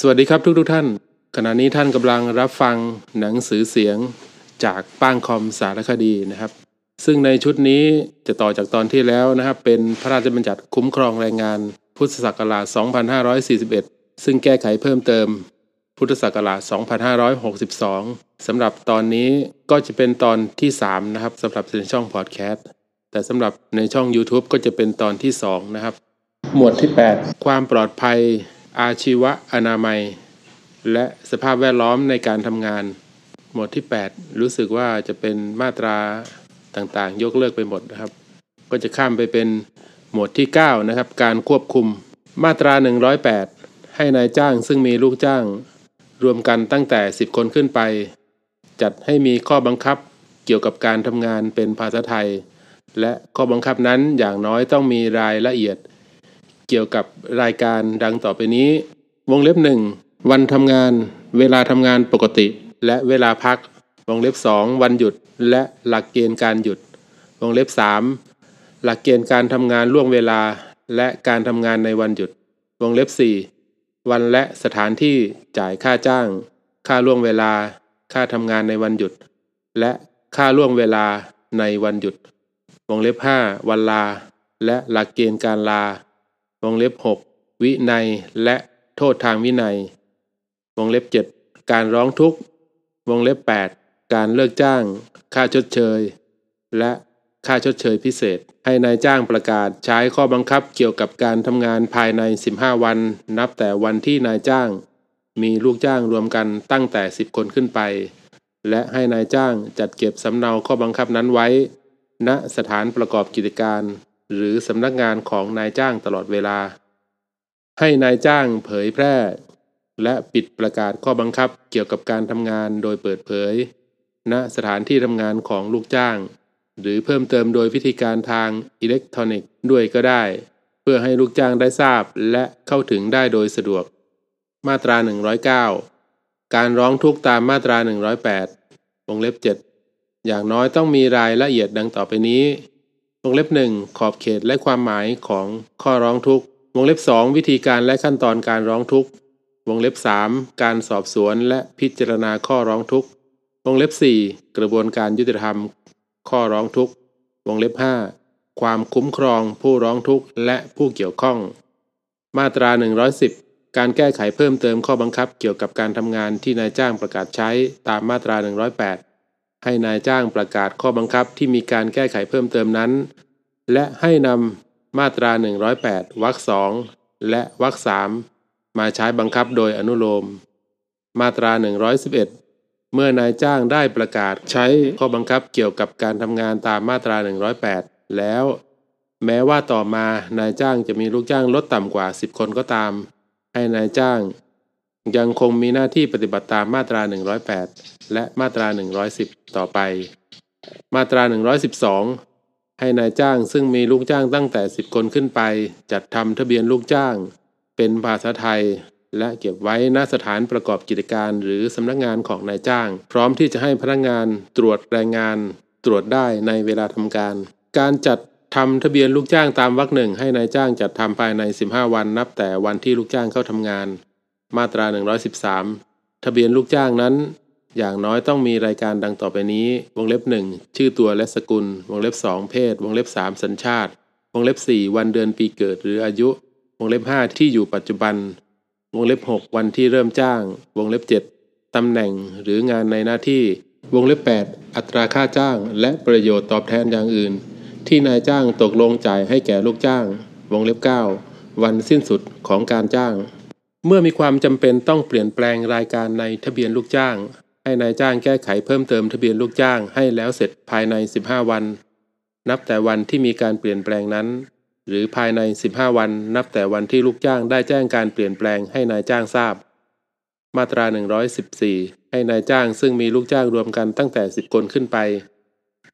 สวัสดีครับทุกทท่าน ขณะนี้ท่านกำลังรับฟังหนังสือเสียงจากป้างคอมสารคดีนะครับ ซึ่งในชุดนี้จะต่อจากตอนที่แล้วนะครับ เป็นพระราชบัญญัติคุ้มครองแรงงาน พุทธศักราช 2541 ซึ่งแก้ไขเพิ่มเติม พุทธศักราช 2562สำหรับตอนนี้ก็จะเป็นตอนที่ 3 นะครับสำหรับในช่องพอดแคสต์แต่สำหรับในช่อง YouTube ก็จะเป็นตอนที่ 2 นะครับ หมวดที่ 8 ความปลอดภัย อาชีวะอนามัย และสภาพแวดล้อมในการทำงาน หมวดที่ 8 รู้สึกว่าจะเป็นมาตราต่างๆ ยกเลิกไปหมดนะครับ ก็จะข้ามไปเป็นหมวดที่ 9 นะครับ การควบคุมมาตรา 108 ให้นายจ้างซึ่งมีลูกจ้าง รวมกันตั้งแต่ 10 คนขึ้นไป จัดให้มีข้อบังคับเกี่ยวกับการทำงานเป็นภาษาไทย และข้อบังคับนั้นอย่างน้อยต้องมีรายละเอียด เกี่ยวกับรายการดังต่อไปนี้ วงเล็บหนึ่งวันทำงาน เวลาทำงานปกติ และเวลาพัก วงเล็บสองวันหยุด และหลักเกณฑ์การหยุด วงเล็บสามหลักเกณฑ์การทำงานล่วงเวลา และการทำงานในวันหยุด วงเล็บสี่วันและสถานที่จ่ายค่าจ้าง ค่าล่วงเวลา ค่าทำงานในวันหยุด และค่าล่วงเวลาในวันหยุด วงเล็บห้าวันลา และหลักเกณฑ์การลา วงเล็บ 6 วินัยและโทษทางวินัย วงเล็บ 7 การร้องทุกข์ วงเล็บ 8 การเลิกจ้าง ค่าชดเชย และค่าชดเชยพิเศษ ให้นายจ้างประกาศใช้ข้อบังคับเกี่ยวกับการทำงานภายใน 15 วัน นับแต่วันที่นายจ้าง มีลูกจ้างรวมกันตั้งแต่ 10 คนขึ้นไป และให้นายจ้างจัดเก็บสำเนาข้อบังคับนั้นไว้ ณสถานประกอบกิจการ หรือสำนักงานของนายจ้างตลอดเวลา ให้นายจ้างเผยแพร่ และปิดประกาศข้อบังคับเกี่ยวกับการทำงานโดยเปิดเผย ณสถานที่ทำงานของลูกจ้าง หรือเพิ่มเติมโดยวิธีการทางอิเล็กทรอนิกส์ด้วยก็ได้ เพื่อให้ลูกจ้างได้ทราบและเข้าถึงได้โดยสะดวก มาตรา 109 การร้องทุกข์ตามมาตรา 108วงเล็บ 7 อย่างน้อยต้องมีรายละเอียดดังต่อไปนี้ งเล็บ1ขอบเขตและความหมายของข้อร้องทุกข์ วงเล็บ2วิธีการและขั้นตอนการร้องทุกข์ วงเล็บ3การสอบสวนและพิจารณาข้อร้องทุกข์ วงเล็บ4กระบวนการยุติธรรม ข้อร้องทุกข์ วงเล็บ5ความคุ้มครองผู้ร้องทุกข์และผู้เกี่ยวข้อง มาตรา 110 การแก้ไขเพิ่มเติมข้อบังคับเกี่ยวกับการทำงานที่นายจ้างประกาศใช้ตามมาตรา 108 ให้นายจ้างประกาศข้อบังคับที่มีการแก้ไขเพิ่มเติมนั้น และให้นำมาตรา 108วรรคสองและวรรคสามมาใช้บังคับโดยอนุโลม มาตรา 111 เมื่อนายจ้างได้ประกาศใช้ข้อบังคับเกี่ยวกับการทำงานตามมาตรา 108 แล้ว แม้ว่าต่อมานายจ้างจะมีลูกจ้างลดต่ำกว่า 10 คนก็ตาม ให้นายจ้าง ยังคงมีหน้าที่ปฏิบัติตามมาตรา 108 และมาตรา 110 ต่อไป มาตรา 112 ให้นายจ้างซึ่งมีลูกจ้างตั้งแต่ 10 คนขึ้นไป จัดทำทะเบียนลูกจ้าง เป็นภาษาไทย และเก็บไว้ณสถานประกอบกิจการหรือสำนักงานของนายจ้าง พร้อมที่จะให้พนักงานตรวจแรงงาน ตรวจได้ในเวลาทำการ การจัดทำทะเบียนลูกจ้างตามวรรคหนึ่งให้นายจ้างจัดทำภายใน 15 วันนับแต่วันที่ลูกจ้างเข้าทำงาน มาตรา 113 ทะเบียนลูกจ้างนั้น อย่างน้อยต้องมีรายการดังต่อไปนี้ วงเล็บ 1 ชื่อตัวและสกุล วงเล็บ 2 เพศ วงเล็บ 3 สัญชาติ วงเล็บ 4 วันเดือนปีเกิดหรืออายุ วงเล็บ 5 ที่อยู่ปัจจุบัน วงเล็บ 6 วันที่เริ่มจ้าง วงเล็บ 7 ตำแหน่งหรืองานในหน้าที่ วงเล็บ 8 อัตราค่าจ้าง และประโยชน์ตอบแทนอย่างอื่น ที่นายจ้างตกลงจ่ายให้แก่ลูกจ้าง วงเล็บ 9 วันสิ้นสุดของการจ้าง เมื่อมีความจำเป็นต้องเปลี่ยนแปลงรายการในทะเบียนลูกจ้าง ให้นายจ้างแก้ไขเพิ่มเติมทะเบียนลูกจ้างให้แล้วเสร็จภายใน 15 วัน นับแต่วันที่มีการเปลี่ยนแปลงนั้น หรือภายใน 15 วัน นับแต่วันที่ลูกจ้างได้แจ้งการเปลี่ยนแปลงให้นายจ้างทราบ มาตรา 114 ให้นายจ้างซึ่งมีลูกจ้างรวมกันตั้งแต่ 10 คนขึ้นไป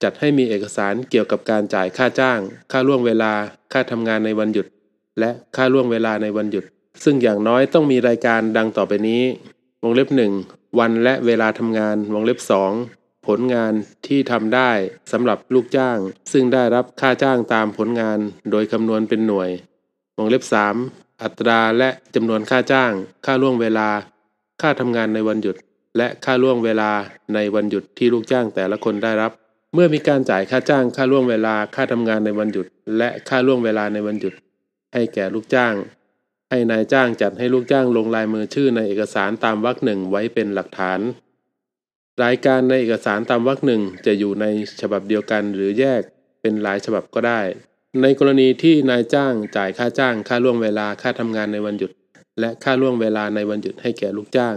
จัดให้มีเอกสารเกี่ยวกับการจ่ายค่าจ้าง ค่าล่วงเวลา ค่าทำงานในวันหยุด และค่าล่วงเวลาในวันหยุด ซึ่งอย่างน้อยต้องมีรายการดังต่อไปนี้ วงเล็บ1 วันและเวลาทำงานวงเล็บ2ผลงานที่ทำได้สำหรับลูกจ้าง ซึ่งได้รับค่าจ้างตามผลงานโดยคำนวณเป็นหน่วยวงเล็บอัตราและจำนวนค่าจ้าง ค่าล่วงเวลา ค่าทำงานในวันหยุด และค่าล่วงเวลาในวันหยุดที่ลูกจ้างแต่ละคนได้รับ เมื่อมีการจ่ายค่าจ้างค่าล่วงเวลา ค่าทำงานในวันหยุด และค่าล่วงเวลาในวันหยุด ให้แก่ลูกจ้าง ให้นายจ้างจัดให้ลูกจ้างลงลายมือชื่อในเอกสารตามวรรคหนึ่งไว้เป็นหลักฐาน รายการในเอกสารตามวรรคหนึ่งจะอยู่ในฉบับเดียวกันหรือแยกเป็นหลายฉบับก็ได้ ในกรณีที่นายจ้างจ่ายค่าจ้างค่าล่วงเวลาค่าทำงานในวันหยุด และค่าล่วงเวลาในวันหยุดให้แก่ลูกจ้าง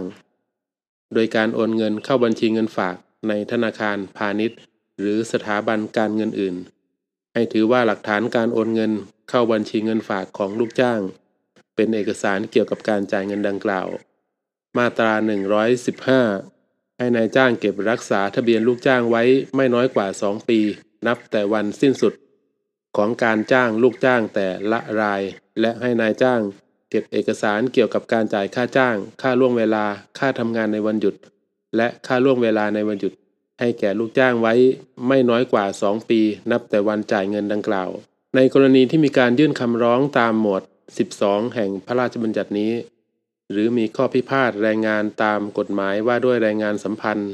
โดยการโอนเงินเข้าบัญชีเงินฝากในธนาคารพาณิชย์ หรือสถาบันการเงินอื่น ให้ถือว่าหลักฐานการโอนเงินเข้าบัญชีเงินฝากของลูกจ้าง เป็นเอกสารเกี่ยวกับการจ่ายเงินดังกล่าว มาตรา 115 ให้นายจ้างเก็บรักษาทะเบียนลูกจ้างไว้ไม่น้อยกว่า 2 ปี นับแต่วันสิ้นสุด ของการจ้างลูกจ้างแต่ละราย และให้นายจ้างเก็บเอกสารเกี่ยวกับการจ่ายค่าจ้าง ค่าล่วงเวลา ค่าทำงานในวันหยุด และค่าล่วงเวลาในวันหยุด ให้แก่ลูกจ้างไว้ไม่น้อยกว่า 2 ปี นับแต่วันจ่ายเงินดังกล่าว ในกรณีที่มีการยื่นคำร้องตามหมวด 12 แห่งพระราชบัญญัตินี้ หรือมีข้อพิพาทแรงงานตามกฎหมายว่าด้วยแรงงานสัมพันธ์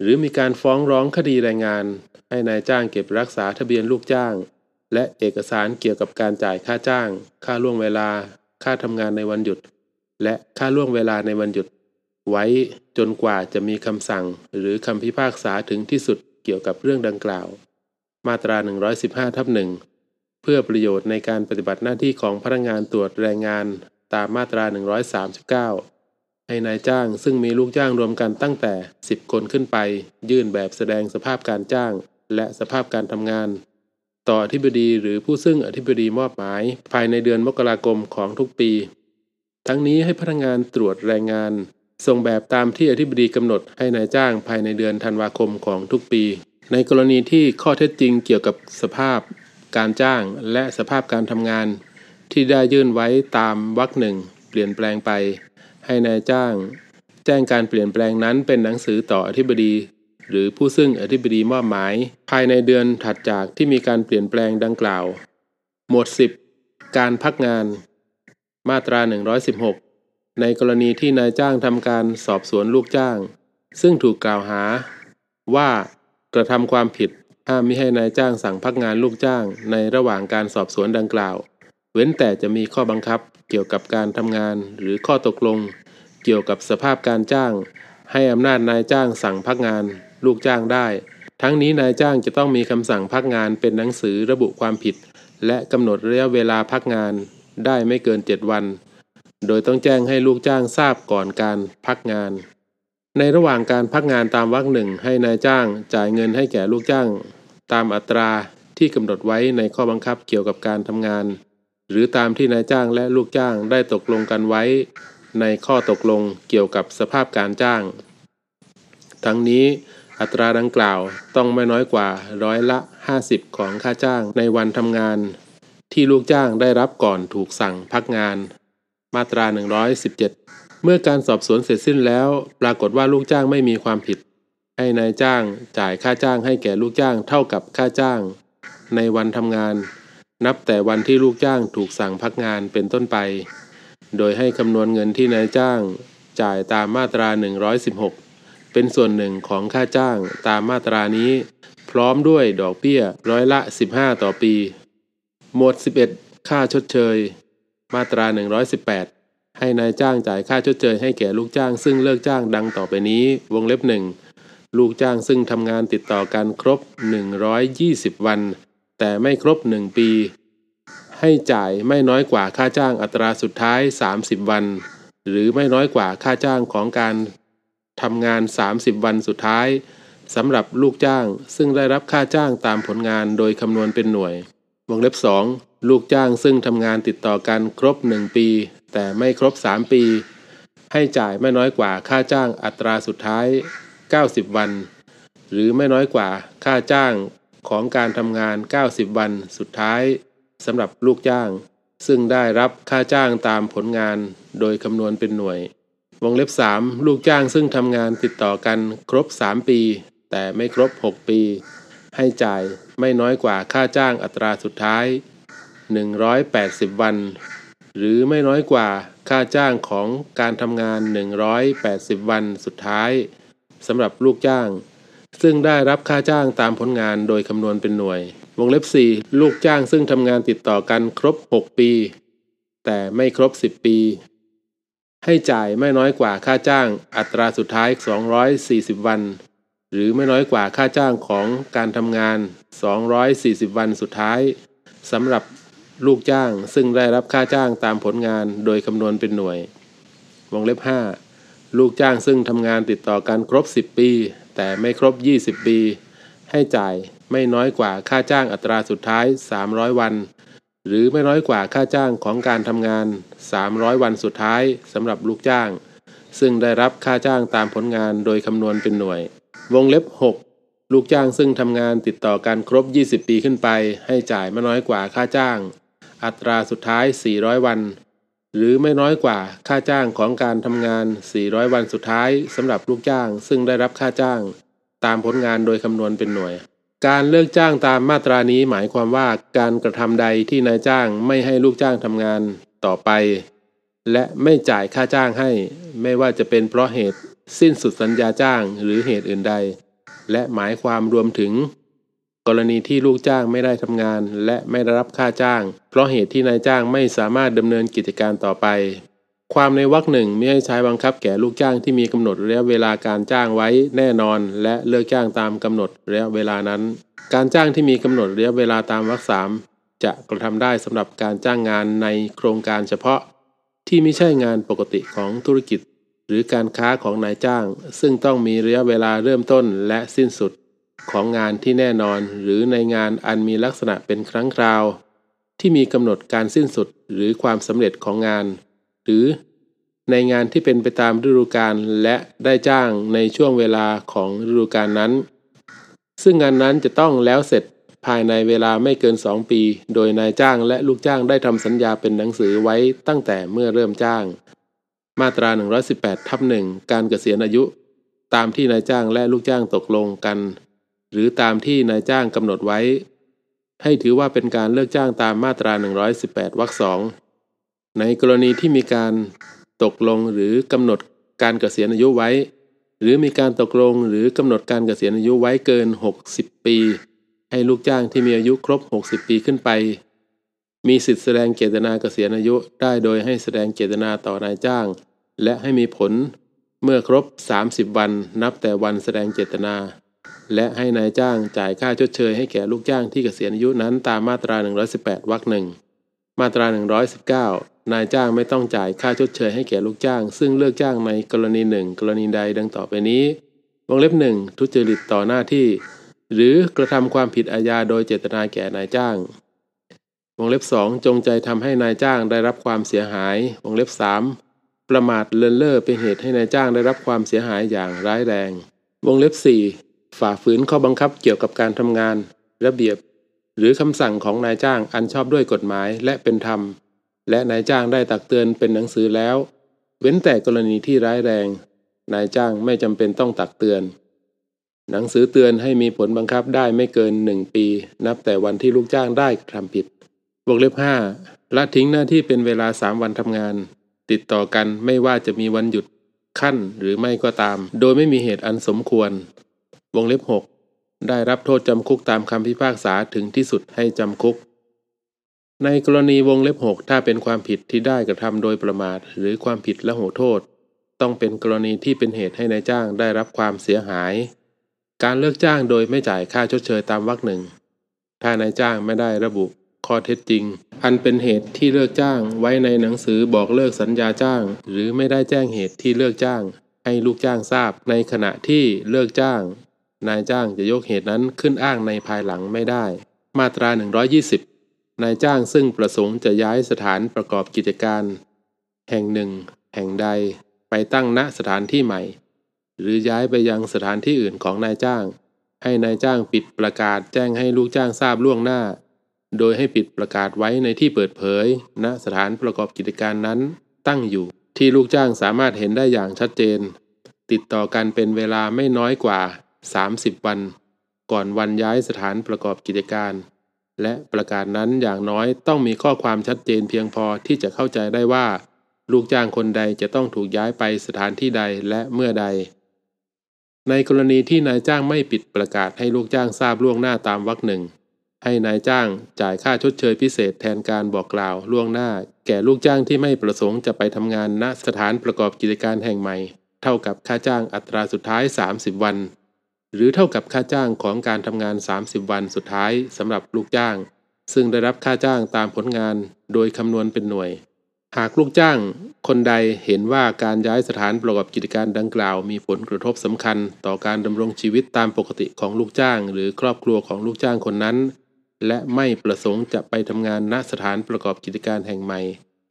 หรือมีการฟ้องร้องคดีแรงงาน ให้นายจ้างเก็บรักษาทะเบียนลูกจ้าง และเอกสารเกี่ยวกับการจ่ายค่าจ้าง ค่าล่วงเวลา ค่าทำงานในวันหยุด และค่าล่วงเวลาในวันหยุด ไว้จนกว่าจะมีคำสั่ง หรือคำพิพากษาถึงที่สุดเกี่ยวกับเรื่องดังกล่าว มาตรา 115ทับหนึ่ง เพื่อประโยชน์ในการปฏิบัติหน้าที่ของพนักงานตรวจแรงงานตามมาตรา 139 ให้นายจ้างซึ่งมีลูกจ้างรวมกันตั้งแต่ 10 คนขึ้นไป ยื่นแบบแสดงสภาพการจ้าง และสภาพการทำงาน ต่ออธิบดีหรือผู้ซึ่งอธิบดีมอบหมาย ภายในเดือนมกราคมของทุกปี ทั้งนี้ให้พนักงานตรวจแรงงาน ส่งแบบตามที่อธิบดีกำหนดให้นายจ้างภายในเดือนธันวาคมของทุกปี ในกรณีที่ข้อเท็จจริงเกี่ยวกับสภาพ การจ้างและสภาพการทำงาน ที่ได้ยื่นไว้ตามวรรคหนึ่งเปลี่ยนแปลงไป ให้นายจ้าง แจ้งการเปลี่ยนแปลงนั้นเป็นหนังสือต่ออธิบดี หรือผู้ซึ่งอธิบดีมอบหมาย ภายในเดือนถัดจากที่มีการเปลี่ยนแปลงดังกล่าว หมวด 10 การพักงาน มาตรา 116 ในกรณีที่นายจ้างทำการสอบสวนลูกจ้าง ซึ่งถูกกล่าวหา ว่ากระทำความผิด ห้ามมิให้นายจ้างสั่งพักงานลูกจ้างในระหว่างการสอบสวนดังกล่าว เว้นแต่จะมีข้อบังคับเกี่ยวกับการทำงานหรือข้อตกลง เกี่ยวกับสภาพการจ้าง ให้อำนาจนายจ้างสั่งพักงานลูกจ้างได้ ทั้งนี้นายจ้างจะต้องมีคำสั่งพักงานเป็นหนังสือระบุความผิด และกำหนดระยะเวลาพักงานได้ไม่เกิน 7 วัน โดยต้องแจ้งให้ลูกจ้างทราบก่อนการพักงาน ในระหว่างการพักงานตามวรรคหนึ่งให้นายจ้างจ่ายเงินให้แก่ลูกจ้าง ตามอัตราที่กำหนดไว้ในข้อบังคับเกี่ยวกับการทำงาน หรือตามที่นายจ้างและลูกจ้างได้ตกลงกันไว้ ในข้อตกลงเกี่ยวกับสภาพการจ้าง ทั้งนี้อัตราดังกล่าวต้องไม่น้อยกว่าร้อยละ 50 ของค่าจ้างในวันทำงาน ที่ลูกจ้างได้รับก่อนถูกสั่งพักงาน มาตรา 117 เมื่อการสอบสวนเสร็จสิ้นแล้ว ปรากฏว่าลูกจ้างไม่มีความผิด ให้นายจ้างจ่ายค่าจ้างให้แก่ลูกจ้างเท่ากับค่าจ้าง ในวันทำงาน นับแต่วันที่ลูกจ้างถูกสั่งพักงานเป็นต้นไป โดยให้คำนวณเงินที่นายจ้าง จ่ายตามมาตรา 116 เป็นส่วนหนึ่งของค่าจ้างตามมาตรานี้ พร้อมด้วยดอกเบี้ยร้อยละ 15 ต่อปี หมวด 11 ค่าชดเชย มาตรา 118ให้นายจ้างจ่ายค่าชดเชยให้แก่ลูกจ้างซึ่งเลิกจ้างดังต่อไปนี้ วงเล็บหนึ่ง ลูกจ้างซึ่งทำงานติดต่อกันครบ 120 วัน แต่ไม่ครบ 1 ปี ให้จ่ายไม่น้อยกว่าค่าจ้างอัตราสุดท้าย 30 วัน หรือไม่น้อยกว่าค่าจ้างของการทำงาน 30 วันสุดท้ายสำหรับลูกจ้างซึ่งได้รับค่าจ้างตามผลงานโดยคำนวณเป็นหน่วยวงเล็บ 2 ลูกจ้างซึ่งทำงานติดต่อกันครบ 1 ปี แต่ไม่ครบ 3 ปี ให้จ่ายไม่น้อยกว่าค่าจ้างอัตราสุดท้าย 90 วัน หรือไม่น้อยกว่าค่าจ้างของการทำงาน 90 วันสุดท้ายสำหรับลูกจ้าง ซึ่งได้รับค่าจ้างตามผลงานโดยคำนวณเป็นหน่วย วงเล็บ 3 ลูกจ้างซึ่งทำงานติดต่อกันครบ 3 ปี แต่ไม่ครบ 6 ปี ให้จ่ายไม่น้อยกว่าค่าจ้างอัตราสุดท้าย 180 วัน หรือไม่น้อยกว่าค่าจ้างของการทำงาน 180 วันสุดท้าย สำหรับลูกจ้าง ซึ่งได้รับค่าจ้างตามผลงานโดยคำนวณเป็นหน่วย วงเล็บ 4 ลูกจ้างซึ่งทำงานติดต่อกันครบ 6 ปี แต่ไม่ครบ 10 ปี ให้จ่ายไม่น้อยกว่าค่าจ้างอัตราสุดท้าย 240 วัน หรือไม่น้อยกว่าค่าจ้างของการทำงาน 240 วันสุดท้ายสำหรับลูกจ้างซึ่งได้รับค่าจ้างตามผลงานโดยคำนวณเป็นหน่วย วงเล็บ 5 ลูกจ้างซึ่งทำงานติดต่อกันครบ 10 ปี แต่ไม่ครบ 20 ปี ให้จ่ายไม่น้อยกว่าค่าจ้างอัตราสุดท้าย 300 วัน หรือไม่น้อยกว่าค่าจ้างของการทำงาน 300 วันสุดท้ายสำหรับลูกจ้าง ซึ่งได้รับค่าจ้างตามผลงานโดยคำนวณเป็นหน่วย วงเล็บ 6 ลูกจ้างซึ่งทำงานติดต่อกันครบ 20 ปีขึ้นไป ให้จ่ายไม่น้อยกว่าค่าจ้าง อัตราสุดท้าย 400 วัน หรือไม่น้อยกว่าค่าจ้างของการทำงาน 400 วันสุดท้ายสำหรับลูกจ้าง ซึ่งได้รับค่าจ้าง ตามผลงานโดยคำนวณเป็นหน่วย การเลิกจ้างตามมาตรานี้หมายความว่าการกระทำใดที่นายจ้างไม่ให้ลูกจ้างทำงานต่อไป และไม่จ่ายค่าจ้างให้ ไม่ว่าจะเป็นเพราะเหตุสิ้นสุดสัญญาจ้างหรือเหตุอื่นใด และหมายความรวมถึง กรณีที่ลูกจ้างไม่ได้ทำงาน และไม่ได้รับค่าจ้าง เพราะเหตุที่นายจ้างไม่สามารถดำเนินกิจการต่อไป ความในวรรคหนึ่งไม่ให้ใช้บังคับแก่ลูกจ้างที่มีกำหนดระยะเวลาการจ้างไว้แน่นอน และเลิกจ้างตามกำหนดระยะเวลานั้น การจ้างที่มีกำหนดระยะเวลาตามวรรคสามจะกระทำได้สำหรับการจ้างงานในโครงการเฉพาะ ที่ไม่ใช่งานปกติของธุรกิจ หรือการค้าของนายจ้าง ซึ่งต้องมีระยะเวลาเริ่มต้นและสิ้นสุด ของงานที่แน่นอนหรือในงานอันมีลักษณะเป็นครั้งคราว ที่มีกำหนดการสิ้นสุดหรือความสำเร็จของงาน หรือในงานที่เป็นไปตามฤดูกาลและได้จ้างในช่วงเวลาของฤดูกาลนั้น ซึ่งงานนั้นจะต้องแล้วเสร็จภายในเวลาไม่เกิน 2 ปี โดยนายจ้างและลูกจ้างได้ทำสัญญาเป็นหนังสือไว้ตั้งแต่เมื่อเริ่มจ้าง มาตรา 118ทับหนึ่งการเกษียณอายุ ตามที่นายจ้างและลูกจ้างตกลงกัน หรือตามที่นายจ้างกำหนดไว้ ให้ถือว่าเป็นการเลิกจ้างตามมาตรา 118 วรรคสองในกรณีที่มีการตกลงหรือกำหนดการเกษียณอายุไว้ หรือมีการตกลงหรือกำหนดการเกษียณอายุไว้เกิน 60 ปี ให้ลูกจ้างที่มีอายุครบ 60 ปีขึ้นไป มีสิทธิแสดงเจตนาเกษียณอายุได้โดยให้แสดงเจตนาต่อนายจ้าง และให้มีผลเมื่อครบ 30 วันนับแต่วันแสดงเจตนา และให้นายจ้างจ่ายค่าชดเชยให้แก่ลูกจ้างที่เกษียณอายุนั้นตามมาตรา 118 วรรคหนึ่ง มาตรา 119 นายจ้างไม่ต้องจ่ายค่าชดเชยให้แก่ลูกจ้าง ซึ่งเลิกจ้างในกรณีหนึ่งกรณีใดดังต่อไปนี้ วงเล็บหนึ่งทุจริตต่อหน้าที่ หรือกระทำความผิดอาญาโดยเจตนาแก่นายจ้าง วงเล็บสองจงใจทำให้นายจ้างได้รับความเสียหาย วงเล็บสามประมาทเลินเล่อเป็นเหตุให้นายจ้างได้รับความเสียหายอย่างร้ายแรง วงเล็บสี่ ฝ่าฝืนข้อบังคับเกี่ยวกับการทำงาน ระเบียบ หรือคำสั่งของนายจ้างอันชอบด้วยกฎหมายและเป็นธรรม และนายจ้างได้ตักเตือนเป็นหนังสือแล้ว เว้นแต่กรณีที่ร้ายแรง นายจ้างไม่จำเป็นต้องตักเตือน หนังสือเตือนให้มีผลบังคับได้ไม่เกินหนึ่งปี นับแต่วันที่ลูกจ้างได้กระทำผิดวงเล็บห้าละทิ้งหน้าที่เป็นเวลาสามวันทำงาน ติดต่อกันไม่ว่าจะมีวันหยุดขั้นหรือไม่ก็ตาม โดยไม่มีเหตุอันสมควร วงเล็บ 6 ได้รับโทษจำคุกตามคำพิพากษาถึงที่สุดให้จำคุก ในกรณีวงเล็บ 6 ถ้าเป็นความผิดที่ได้กระทำโดยประมาท หรือความผิดละโหโทษ ต้องเป็นกรณีที่เป็นเหตุให้นายจ้างได้รับความเสียหาย การเลิกจ้างโดยไม่จ่ายค่าชดเชยตามวรรคหนึ่ง ถ้านายจ้างไม่ได้ระบุข้อเท็จจริง อันเป็นเหตุที่เลิกจ้างไว้ในหนังสือบอกเลิกสัญญาจ้าง หรือไม่ได้แจ้งเหตุที่เลิกจ้าง ให้ลูกจ้างทราบในขณะที่เลิกจ้าง นายจ้างจะยกเหตุนั้นขึ้นอ้างในภายหลังไม่ได้ มาตรา 120 นายจ้างซึ่งประสงค์จะย้ายสถานประกอบกิจการ แห่งหนึ่ง แห่งใดไปตั้งณสถานที่ใหม่ หรือย้ายไปยังสถานที่อื่นของนายจ้าง ให้นายจ้างปิดประกาศแจ้งให้ลูกจ้างทราบล่วงหน้า โดยให้ปิดประกาศไว้ในที่เปิดเผย ณสถานประกอบกิจการนั้น ตั้งอยู่ที่ลูกจ้างสามารถเห็นได้อย่างชัดเจน ติดต่อกันเป็นเวลาไม่น้อยกว่า 30 วัน ก่อนวันย้ายสถานประกอบกิจการ และประกาศนั้นอย่างน้อยต้องมีข้อความชัดเจนเพียงพอที่จะเข้าใจได้ว่า ลูกจ้างคนใดจะต้องถูกย้ายไปสถานที่ใดและเมื่อใด ในกรณีที่นายจ้างไม่ปิดประกาศให้ลูกจ้างทราบล่วงหน้าตามวรรคหนึ่งให้นายจ้างจ่ายค่าชดเชยพิเศษแทนการบอกกล่าวล่วงหน้า แก่ลูกจ้างที่ไม่ประสงค์จะไปทำงานณสถานประกอบกิจการแห่งใหม่ เท่ากับค่าจ้างอัตราสุดท้าย 30 วัน หรือเท่ากับค่าจ้างของการทำงาน 30 วันสุดท้ายสำหรับลูกจ้าง ซึ่งได้รับค่าจ้างตามผลงานโดยคำนวณเป็นหน่วย หากลูกจ้างคนใดเห็นว่าการย้ายสถานประกอบกิจการดังกล่าว มีผลกระทบสำคัญ ต่อการดำรงชีวิตตามปกติของลูกจ้าง หรือครอบครัวของลูกจ้างคนนั้น และไม่ประสงค์จะไปทำงานณสถานประกอบกิจการแห่งใหม่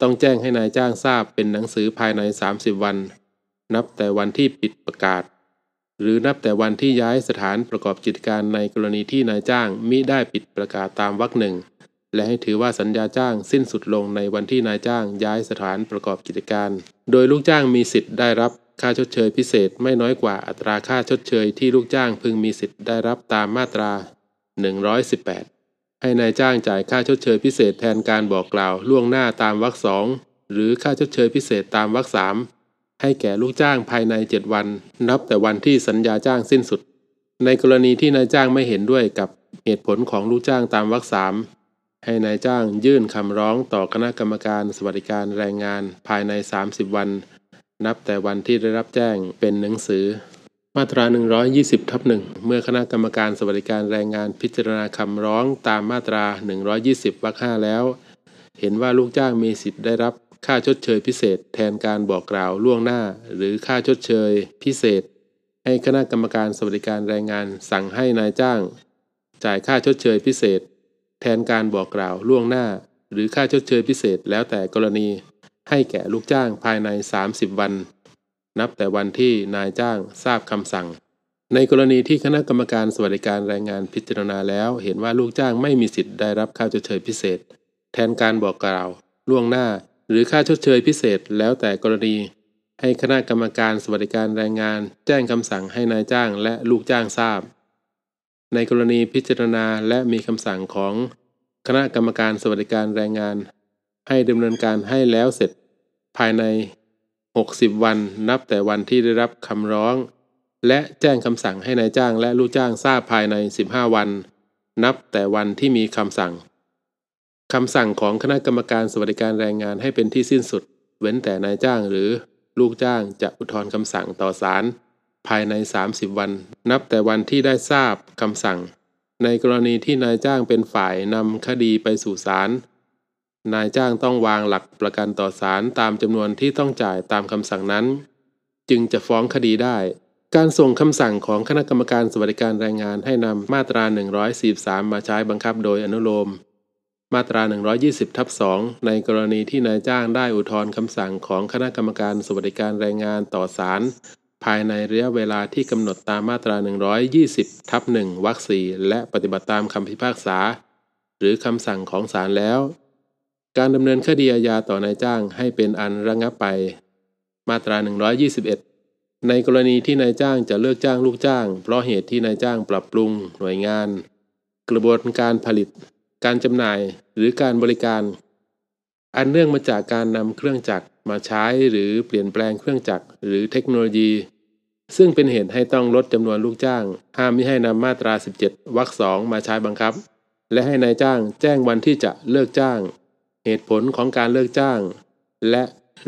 ต้องแจ้งให้นายจ้างทราบเป็นหนังสือภายใน 30 วัน นับแต่วันที่ปิดประกาศ หรือนับแต่วันที่ย้ายสถานประกอบกิจการในกรณีที่นายจ้างมิได้ปิดประกาศตามวรรคหนึ่ง และให้ถือว่าสัญญาจ้างสิ้นสุดลงในวันที่นายจ้างย้ายสถานประกอบกิจการ โดยลูกจ้างมีสิทธิ์ได้รับค่าชดเชยพิเศษไม่น้อยกว่าอัตราค่าชดเชยที่ลูกจ้างพึงมีสิทธิ์ได้รับตามมาตรา 118 ให้นายจ้างจ่ายค่าชดเชยพิเศษแทนการบอกกล่าวล่วงหน้าตามวรรคสองหรือค่าชดเชยพิเศษตามวรรคสาม ให้แก่ลูกจ้างภายใน 7 วัน นับแต่วันที่สัญญาจ้างสิ้นสุด ในกรณีที่นายจ้างไม่เห็นด้วยกับเหตุผลของลูกจ้างตามวรรคสามให้นายจ้างยื่นคำร้องต่อคณะกรรมการสวัสดิการแรงงานภายใน 30 วัน นับแต่วันที่ได้รับแจ้งเป็นหนังสือ มาตรา 120ทับหนึ่งเมื่อคณะกรรมการสวัสดิการแรงงานพิจารณาคำร้องตามมาตรา 120วรรค5แล้ว เห็นว่าลูกจ้างมีสิทธิ์ได้รับ ค่าชดเชยพิเศษ แทนการบอกกล่าวล่วงหน้า หรือค่าชดเชยพิเศษ ให้คณะกรรมการสวัสดิการแรงงานสั่งให้นายจ้าง จ่ายค่าชดเชยพิเศษ แทนการบอกกล่าวล่วงหน้า หรือค่าชดเชยพิเศษแล้วแต่กรณี ให้แก่ลูกจ้างภายใน 30 วัน นับแต่วันที่นายจ้างทราบคำสั่ง ในกรณีที่คณะกรรมการสวัสดิการแรงงานพิจารณาแล้ว เห็นว่าลูกจ้างไม่มีสิทธิ์ได้รับค่าชดเชยพิเศษ แทนการบอกกล่าวล่วงหน้า หรือค่าชดเชยพิเศษแล้วแต่กรณี ให้คณะกรรมการสวัสดิการแรงงาน แจ้งคำสั่งให้นายจ้างและลูกจ้างทราบ ในกรณีพิจารณาและมีคำสั่งของ คณะกรรมการสวัสดิการแรงงาน ให้ดำเนินการให้แล้วเสร็จ ภายใน 60 วันนับแต่วันที่ได้รับคำร้อง และแจ้งคำสั่งให้นายจ้างและลูกจ้างทราบภายใน 15 วัน นับแต่วันที่มีคำสั่ง คำสั่งของคณะกรรมการสวัสดิการแรงงานให้เป็นที่สิ้นสุด เว้นแต่นายจ้างหรือลูกจ้างจะอุทธรณ์คำสั่งต่อศาลภายใน 30 วัน นับแต่วันที่ได้ทราบคำสั่ง ในกรณีที่นายจ้างเป็นฝ่ายนำคดีไปสู่ศาลนายจ้างต้องวางหลักประกันต่อศาลตามจำนวนที่ต้องจ่ายตามคำสั่งนั้น จึงจะฟ้องคดีได้ การส่งคำสั่งของคณะกรรมการสวัสดิการแรงงานให้นำมาตรา 143 มาใช้บังคับโดยอนุโลม มาตรา 120 ทับ 2 ในกรณีที่นายจ้างได้อุทธรณ์คำสั่งของคณะกรรมการสวัสดิการแรงงานต่อศาลภายในระยะเวลาที่กำหนดตามมาตรา 120 ทับ 1 วรรค 4 และปฏิบัติตามคำพิพากษา หรือคำสั่งของศาลแล้ว การดำเนินคดีอาญาต่อนายจ้างให้เป็นอันระงับไป มาตรา 121 ในกรณีที่นายจ้างจะเลิกจ้างลูกจ้าง เพราะเหตุที่นายจ้างปรับปรุง หน่วยงาน กระบวนการผลิต การจำหน่ายหรือการบริการ อันเนื่องมาจากการนำเครื่องจักรมาใช้หรือเปลี่ยนแปลงเครื่องจักรหรือเทคโนโลยี ซึ่งเป็นเหตุให้ต้องลดจำนวนลูกจ้าง ห้ามไม่ให้นำมาตรา 17วรรคสองมาใช้บังคับ และให้นายจ้างแจ้งวันที่จะเลิกจ้าง เหตุผลของการเลิกจ้าง และ